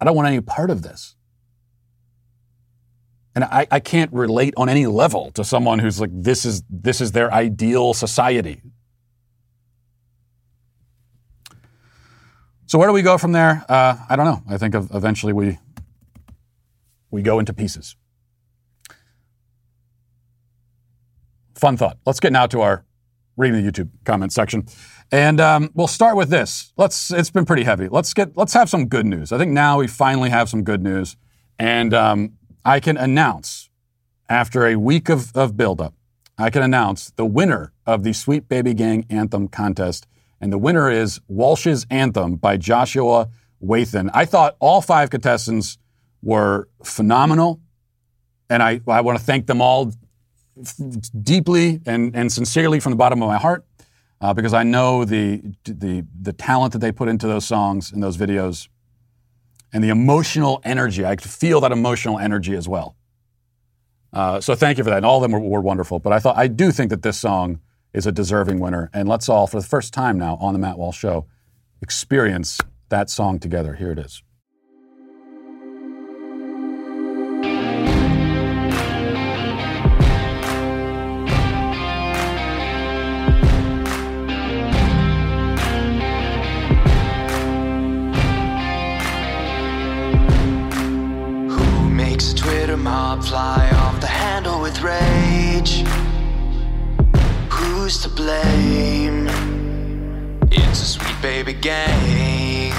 Speaker 1: I don't want any part of this. And I, I can't relate on any level to someone who's like, this is, this is their ideal society. So where do we go from there? Uh, I don't know. I think eventually we, we go into pieces. Fun thought. Let's get now to our reading the YouTube comment section. And um, we'll start with this. Let's. It's been pretty heavy. Let's get. Let's have some good news. I think now we finally have some good news, and um, I can announce after a week of, of buildup, I can announce the winner of the Sweet Baby Gang Anthem contest, and the winner is Walsh's Anthem by Joshua Wathan. I thought all five contestants were phenomenal, and I I want to thank them all deeply and, and sincerely from the bottom of my heart uh, because I know the, the, the talent that they put into those songs and those videos and the emotional energy. I could feel that emotional energy as well. Uh, so thank you for that. And all of them were, were wonderful. But I thought I do think that this song is a deserving winner. And let's all, for the first time now on the Matt Walsh Show, experience that song together. Here it is.
Speaker 7: Mob fly off the handle with rage. Who's to blame? It's a sweet baby gang.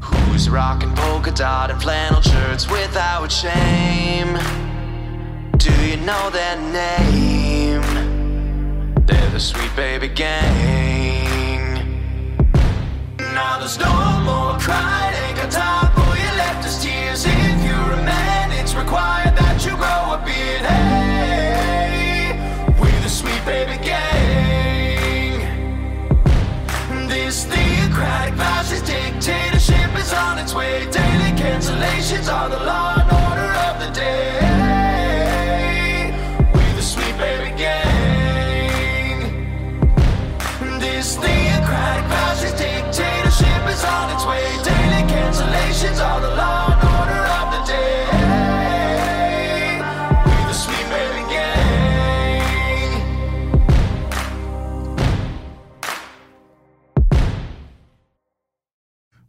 Speaker 7: Who's rocking polka dot and flannel shirts without shame? Do you know their name? They're the sweet baby gang. Now there's no more crying, ain't baby gang. This theocratic fascist dictatorship is on its way. Daily cancellations are the law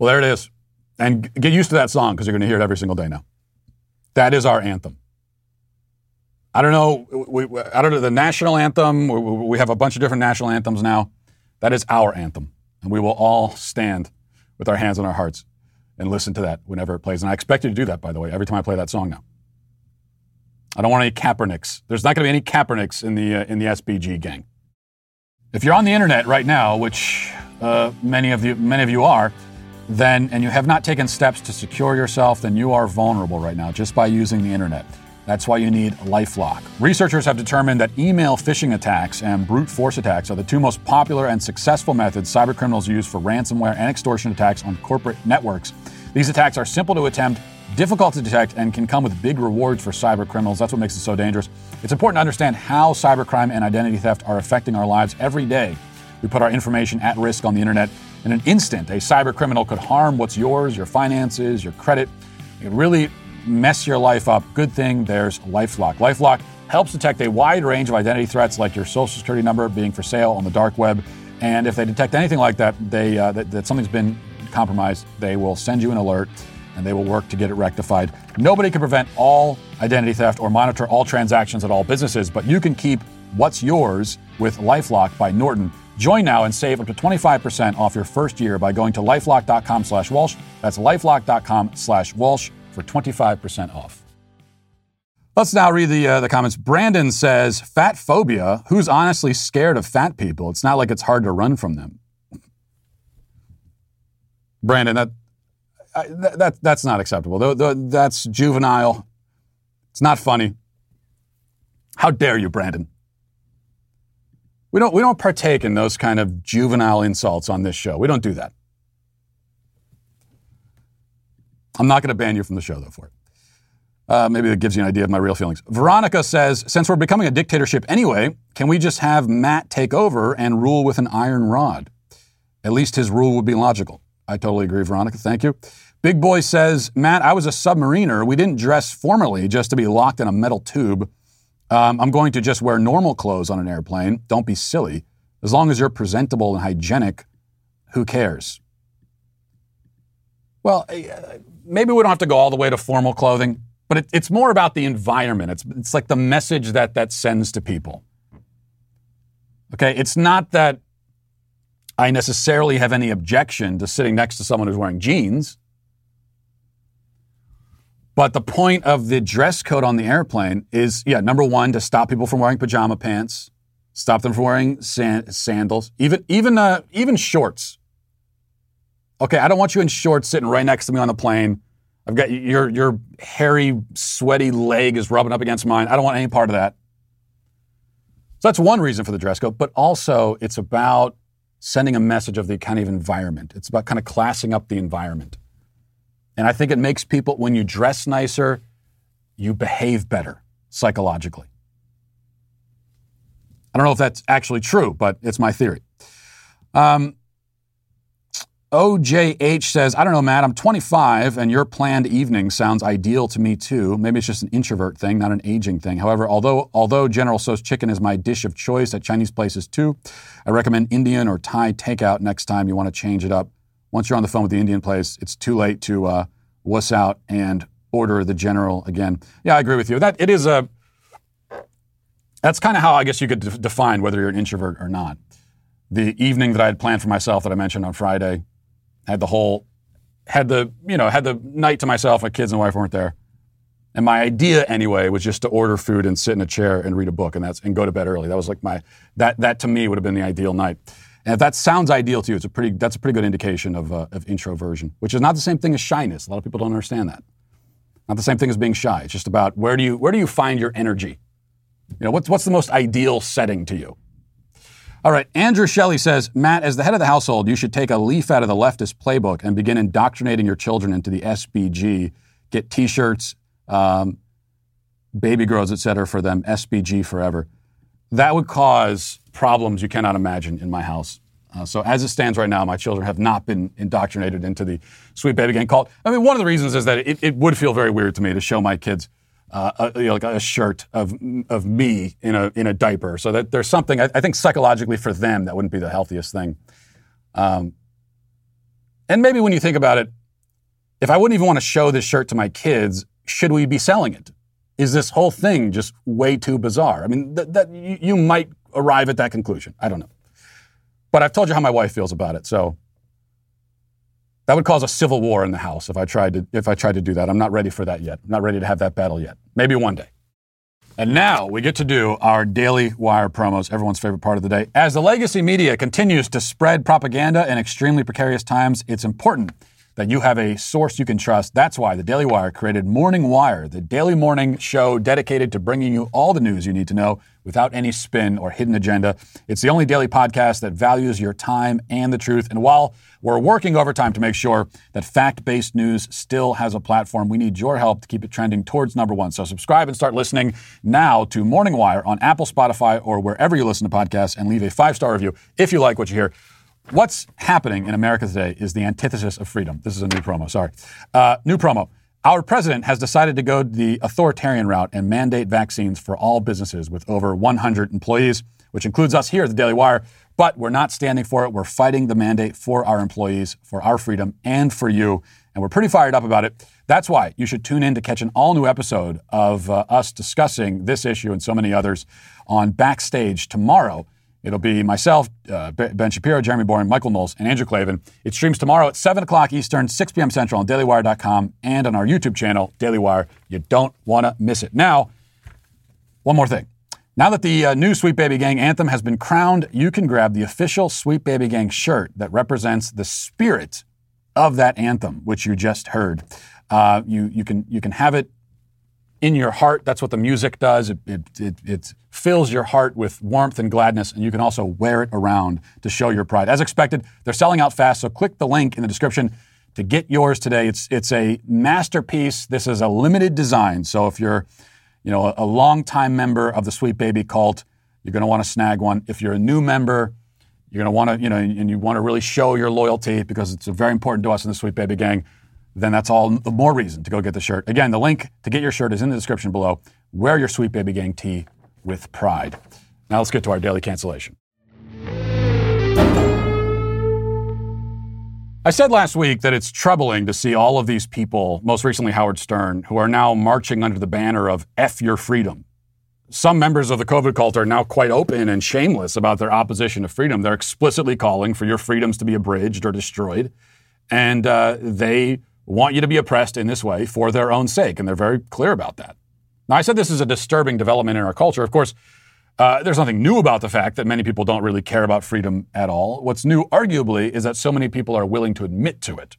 Speaker 1: Well, there it is. And get used to that song because you're going to hear it every single day now. That is our anthem. I don't know. We, we, I don't know the national anthem. We, we have a bunch of different national anthems now. That is our anthem, and we will all stand with our hands on our hearts and listen to that whenever it plays. And I expect you to do that, by the way, every time I play that song now. I don't want any Kaepernicks. There's not going to be any Kaepernicks in the uh, in the SBG gang. If you're on the internet right now, which uh, many of you many of you are, then and you have not taken steps to secure yourself, then you are vulnerable right now just by using the internet. That's why you need Lifelock. Researchers have determined that email phishing attacks and brute force attacks are the two most popular and successful methods cybercriminals use for ransomware and extortion attacks on corporate networks. These attacks are simple to attempt, difficult to detect, and can come with big rewards for cybercriminals. That's what makes it so dangerous. It's important to understand how cybercrime and identity theft are affecting our lives every day. We put our information at risk on the internet. In an instant, a cybercriminal could harm what's yours, your finances, your credit. It really mess your life up, good thing there's Lifelock. Lifelock helps detect a wide range of identity threats like your social security number being for sale on the dark web. And if they detect anything like that, they, uh, that, that something's been compromised, they will send you an alert and they will work to get it rectified. Nobody can prevent all identity theft or monitor all transactions at all businesses, but you can keep what's yours with Lifelock by Norton. Join now and save up to 25% off your first year by going to lifelock.com slash Walsh. That's lifelock.com slash Walsh for 25% off. Let's now read the, uh, the comments. Brandon says, Fat phobia. Who's honestly scared of fat people? It's not like it's hard to run from them. Brandon, that, I, that that's not acceptable. That's juvenile. It's not funny. How dare you, Brandon? We don't, we don't partake in those kind of juvenile insults on this show. We don't do that. I'm not going to ban you from the show, though, for it. Uh, maybe that gives you an idea of my real feelings. Veronica says, since we're becoming a dictatorship anyway, can we just have Matt take over and rule with an iron rod? At least his rule would be logical. I totally agree, Veronica. Thank you. Big Boy says, Matt, I was a submariner. We didn't dress formally just to be locked in a metal tube. Um, I'm going to just wear normal clothes on an airplane. Don't be silly. As long as you're presentable and hygienic, who cares? Well, uh, maybe we don't have to go all the way to formal clothing, but it, it's more about the environment. It's, it's like the message that that sends to people. Okay, it's not that I necessarily have any objection to sitting next to someone who's wearing jeans. But the point of the dress code on the airplane is, yeah, number one, to stop people from wearing pajama pants, stop them from wearing sandals, even even uh, even shorts. Okay, I don't want you in shorts sitting right next to me on the plane. I've got your your hairy, sweaty leg is rubbing up against mine. I don't want any part of that. So that's one reason for the dress code, but also it's about sending a message of the kind of environment. It's about kind of classing up the environment. And I think it makes people, when you dress nicer, you behave better psychologically. I don't know if that's actually true, but it's my theory. Um, OJH says, I don't know, Matt, I'm 25 and your planned evening sounds ideal to me too. Maybe it's just an introvert thing, not an aging thing. However, although although General Tso's chicken is my dish of choice at Chinese places too, I recommend Indian or Thai takeout next time you want to change it up. Once you're on the phone with the Indian place, it's too late to uh, wuss out and order the General again. Yeah, I agree with you. That it is a that's kind of how I guess you could de- define whether you're an introvert or not. The evening that I had planned for myself that I mentioned on Friday, had the whole, had the, you know, had the night to myself. My kids and wife weren't there. And my idea anyway was just to order food and sit in a chair and read a book and that's, and go to bed early. That was like my, that, that to me would have been the ideal night. And if that sounds ideal to you, it's a pretty, that's a pretty good indication of, uh, of introversion, which is not the same thing as shyness. A lot of people don't understand that. Not the same thing as being shy. It's just about where do you, where do you find your energy? You know, what's, what's the most ideal setting to you? All right, Andrew Shelley says, Matt, as the head of the household, you should take a leaf out of the leftist playbook and begin indoctrinating your children into the SBG. Get T-shirts, um, baby grows, etc. for them. SBG forever. That would cause problems you cannot imagine in my house. Uh, so as it stands right now, my children have not been indoctrinated into the sweet baby gang cult. I mean, one of the reasons is that it, it would feel very weird to me to show my kids uh, a, you know, like a shirt of of me in a in a diaper. So that there's something I, I think psychologically for them that wouldn't be the healthiest thing. Um, and maybe when you think about it, if I wouldn't even want to show this shirt to my kids, should we be selling it? is this whole thing just way too bizarre? I mean, that, that you, you might arrive at that conclusion. I don't know. But I've told you how my wife feels about it, so that would cause a civil war in the house if I tried to if I tried to do that. I'm not ready for that yet. I'm not ready to have that battle yet. Maybe one day. And now we get to do our daily wire promos, everyone's favorite part of the day. As the legacy media continues to spread propaganda in extremely precarious times, it's important that you have a source you can trust. That's why the Daily Wire created Morning Wire, the daily morning show dedicated to bringing you all the news you need to know without any spin or hidden agenda. It's the only daily podcast that values your time and the truth. And while we're working overtime to make sure that fact based news still has a platform, we need your help to keep it trending towards number one. So subscribe and start listening now to Morning Wire on Apple, Spotify, or wherever you listen to podcasts and leave a five star review if you like what you hear. What's happening in America today is the antithesis of freedom. This is a new promo, sorry. Uh, new promo. Our president has decided to go the authoritarian route and mandate vaccines for all businesses with over 100 employees, which includes us here at the Daily Wire. But we're not standing for it. We're fighting the mandate for our employees, for our freedom, and for you. And we're pretty fired up about it. That's why you should tune in to catch an all new episode of uh, us discussing this issue and so many others on Backstage tomorrow It'll be myself, uh, Ben Shapiro, Jeremy Boring, Michael Knowles, and Andrew Klavan. It streams tomorrow at 7 o'clock Eastern, 6 p.m. Central on dailywire.com and on our YouTube channel, Daily Wire. You don't want to miss it. Now, one more thing. Now that the uh, new Sweet Baby Gang anthem has been crowned, you can grab the official Sweet Baby Gang shirt that represents the spirit of that anthem, which you just heard. Uh, you, you, can, you can have it in your heart. That's what the music does. It, it, it, it, fills your heart with warmth and gladness, and you can also wear it around to show your pride. As expected, they're selling out fast, so click the link in the description to get yours today. It's, it's a masterpiece. This is a limited design, so if you're you know, a, a longtime member of the Sweet Baby cult, you're going to want to snag one. If you're a new member, you're going to want to, you know, and you want to really show your loyalty because it's very important to us in the Sweet Baby Gang then that's all the more reason to go get the shirt. Again, the link to get your shirt is in the description below. Wear your Sweet Baby Gang tee with pride. Now let's get to our daily cancellation. I said last week that it's troubling to see all of these people, most recently Howard Stern, who are now marching under the banner of F your freedom. Some members of the COVID cult are now quite open and shameless about their opposition to freedom. They're explicitly calling for your freedoms to be abridged or destroyed. And uh, they want you to be oppressed in this way for their own sake, and they're very clear about that. Now, I said this is a disturbing development in our culture. Of course, uh, there's nothing new about the fact that many people don't really care about freedom at all. What's new, arguably, is that so many people are willing to admit to it,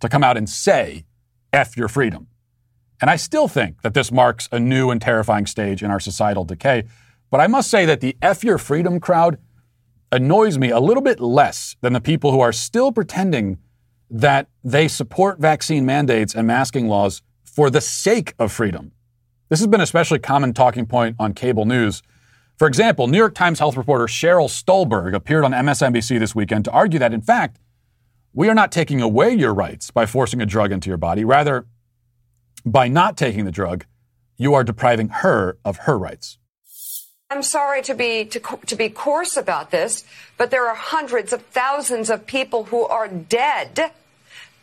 Speaker 1: to come out and say, F your freedom. And I still think that this marks a new and terrifying stage in our societal decay. But I must say that the F your freedom crowd annoys me a little bit less than the people who are still pretending that they support vaccine mandates and masking laws for the sake of freedom. This has been especially common talking point on cable news. For example, New York Times health reporter Sheryl Stolberg appeared on MSNBC this weekend to argue that, in fact, we are not taking away your rights by forcing a drug into your body. Rather, by not taking the drug, you are depriving her of her rights.
Speaker 8: I'm sorry to be to, to be coarse about this, but there are hundreds of thousands of people who are dead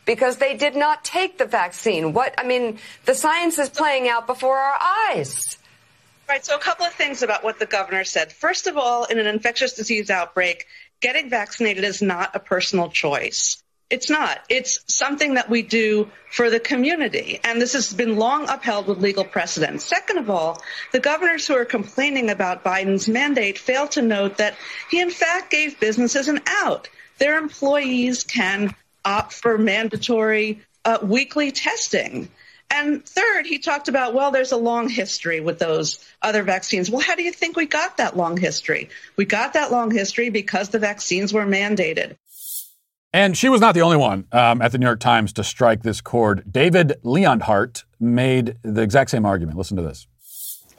Speaker 8: because they did not take the vaccine. What I mean, the science is playing out before our eyes.
Speaker 9: Right. So a couple of things about what the governor said. First of all, in an infectious disease outbreak, getting vaccinated is not a personal choice. It's not. It's something that we do for the community. And this has been long upheld with legal precedent. Second of all, the governors who are complaining about Biden's mandate fail to note that he in fact gave businesses an out. Their employees can opt for mandatory uh, weekly testing. And third, he talked about, well, there's a long history with those other vaccines. Well, how do you think we got that long history? We got that long history because the vaccines were mandated.
Speaker 1: And she was not the only one um, at the New York Times to strike this chord. David Leonhardt made the exact same argument. Listen to this.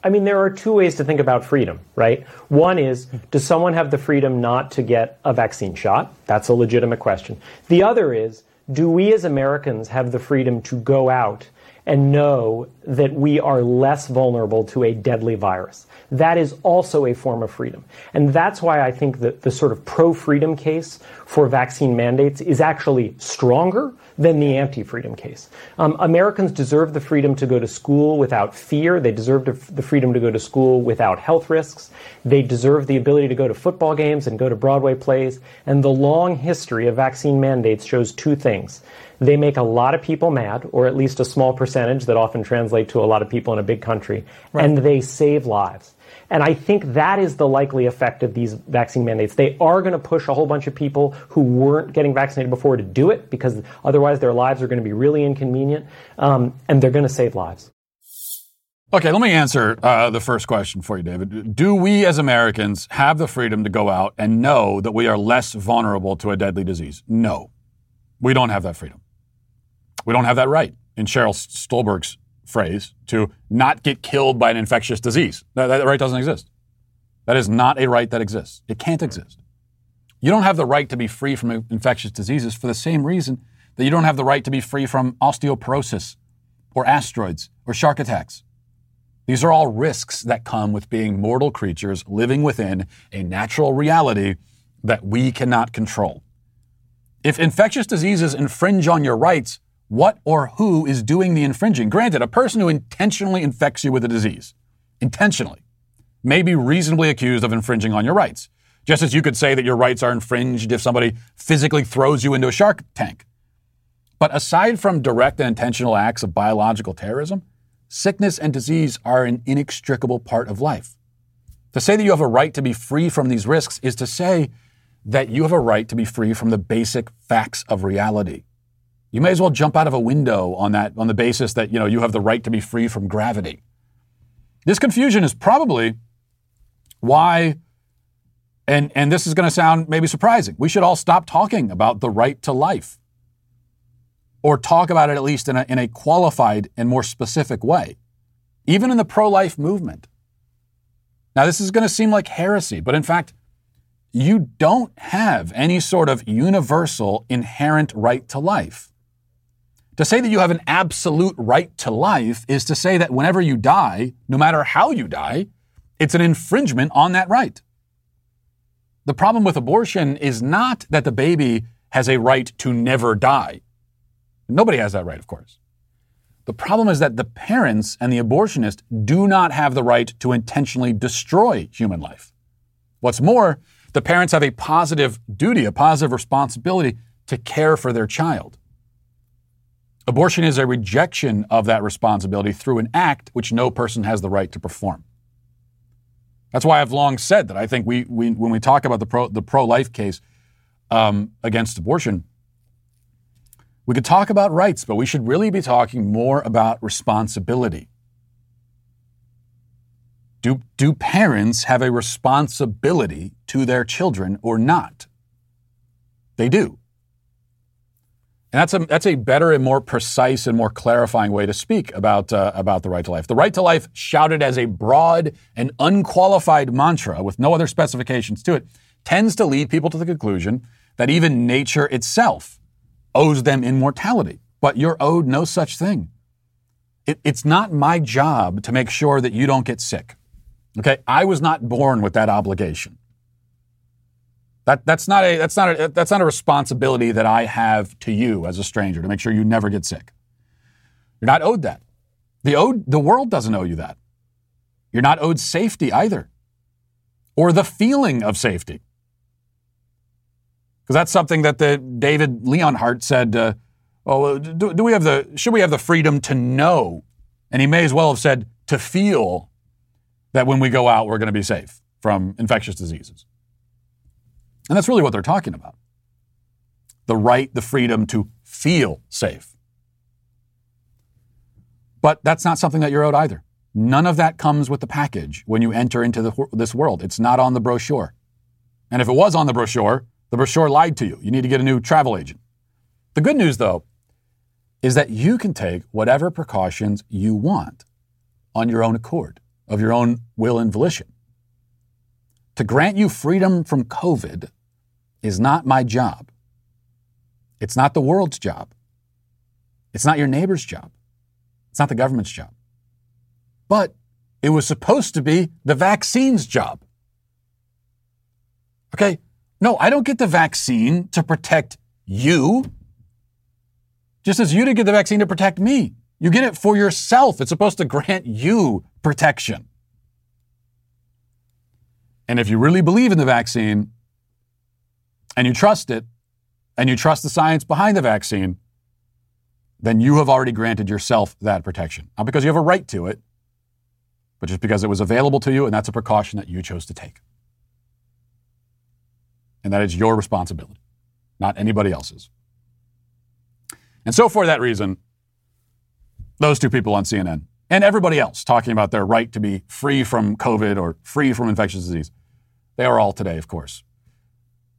Speaker 10: I mean, there are two ways to think about freedom, right? One is, does someone have the freedom not to get a vaccine shot? That's a legitimate question. The other is, do we as Americans have the freedom to go out and know that we are less vulnerable to a deadly virus. That is also a form of freedom. And that's why I think that the sort of pro freedom case for vaccine mandates is actually stronger than the anti freedom case. Um, Americans deserve the freedom to go to school without fear. They deserve the freedom to go to school without health risks. They deserve the ability to go to football games and go to Broadway plays. And the long history of vaccine mandates shows two things. They make a lot of people mad, or at least a small percentage that often translate to a lot of people in a big country, right. and they save lives. And I think that is the likely effect of these vaccine mandates. They are going to push a whole bunch of people who weren't getting vaccinated before to do it because otherwise their lives are going to be really inconvenient, um, and they're going to save lives.
Speaker 1: Okay, let me answer uh, the first question for you, David. Do we as Americans have the freedom to go out and know that we are less vulnerable to a deadly disease? No. We don't have that freedom. We don't have that right, in Sheryl Stolberg's phrase, to not get killed by an infectious disease. That, that right doesn't exist. That is not a right that exists. It can't exist. You don't have the right to be free from infectious diseases for the same reason that you don't have the right to be free from osteoporosis or asteroids or shark attacks. These are all risks that come with being mortal creatures living within a natural reality that we cannot control. If infectious diseases infringe on your rights, what or who is doing the infringing. Granted, a person who intentionally infects you with a disease, intentionally, may be reasonably accused of infringing on your rights. Just as you could say that your rights are infringed if somebody physically throws you into a shark tank. But aside from direct and intentional acts of biological terrorism, sickness and disease are an inextricable part of life. To say that you have a right to be free from these risks is to say that you have a right to be free from the basic facts of reality. You may as well jump out of a window on that on the basis that you know you have the right to be free from gravity. This confusion is probably why and and this is going to sound maybe surprising. We should all stop talking about the right to life. Or talk about it at least in a, in a qualified and more specific way. Even in the pro-life movement. Now this is going to seem like heresy, but in fact, you don't have any sort of universal inherent right to life. To say that you have an absolute right to life is to say that whenever you die, no matter how you die, it's an infringement on that right. The problem with abortion is not that the baby has a right to never die. Nobody has that right, of course. The problem is that the parents and the abortionist do not have the right to intentionally destroy human life. What's more, the parents have a positive duty, a positive responsibility to care for their child. Abortion is a rejection of that responsibility through an act which no person has the right to perform. That's why I've long said that I think we, we when we talk about the pro the pro life case um, against abortion, we could talk about rights, but we should really be talking more about responsibility. Do, do parents have a responsibility to their children or not? They do. And that's a, that's a better and more precise and more clarifying way to speak about, uh, about the right to life. The right to life, shouted as a broad and unqualified mantra with no other specifications to it, tends to lead people to the conclusion that even nature itself owes them immortality. But you're owed no such thing. It, it's not my job to make sure that you don't get sick. Okay? I was not born with that obligation. That, that's not a that's not a that's not a responsibility that I have to you as a stranger to make sure you never get sick. You're not owed that. The owed the world doesn't owe you that. You're not owed safety either, or the feeling of safety, because that's something that the David Leonhardt said. Uh, oh, do, do we have the should we have the freedom to know? And he may as well have said to feel that when we go out we're going to be safe from infectious diseases. And that's really what they're talking about the right, the freedom to feel safe. But that's not something that you're owed either. None of that comes with the package when you enter into the, this world. It's not on the brochure. And if it was on the brochure, the brochure lied to you. You need to get a new travel agent. The good news, though, is that you can take whatever precautions you want on your own accord, of your own will and volition. To grant you freedom from COVID is not my job. It's not the world's job. It's not your neighbor's job. It's not the government's job. But it was supposed to be the vaccine's job. Okay? No, I don't get the vaccine to protect you. Just as you didn't get the vaccine to protect me. You get it for yourself. It's supposed to grant you protection. And if you really believe in the vaccine and you trust it and you trust the science behind the vaccine, then you have already granted yourself that protection. Not because you have a right to it, but just because it was available to you and that's a precaution that you chose to take. And that is your responsibility, not anybody else's. And so, for that reason, those two people on CNN and everybody else talking about their right to be free from COVID or free from infectious disease, they are all today, of course,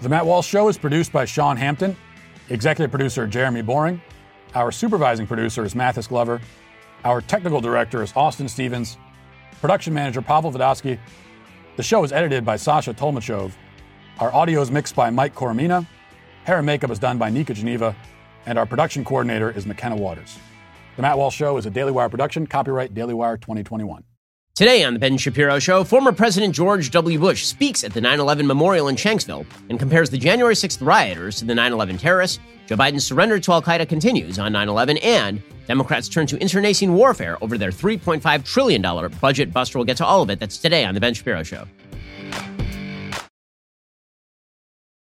Speaker 1: The Matt Walsh Show is produced by Sean Hampton, executive producer Jeremy Boring. Our supervising producer is Mathis Glover. Our technical director is Austin Stevens. Production manager Pavel Vodosky. The show is edited by Sasha Tolmachov. Our audio is mixed by Mike Coromina. Hair and makeup is done by Nika Geneva. And our production coordinator is McKenna Waters. The Matt Walsh Show is a Daily Wire production, copyright Daily Wire 2021.
Speaker 11: Today on The Ben Shapiro Show, former President George W. Bush speaks at the 9 11 memorial in Shanksville and compares the January 6th rioters to the 9 11 terrorists. Joe Biden's surrender to Al Qaeda continues on 9 11, and Democrats turn to internecine warfare over their $3.5 trillion budget buster. We'll get to all of it. That's today on The Ben Shapiro Show.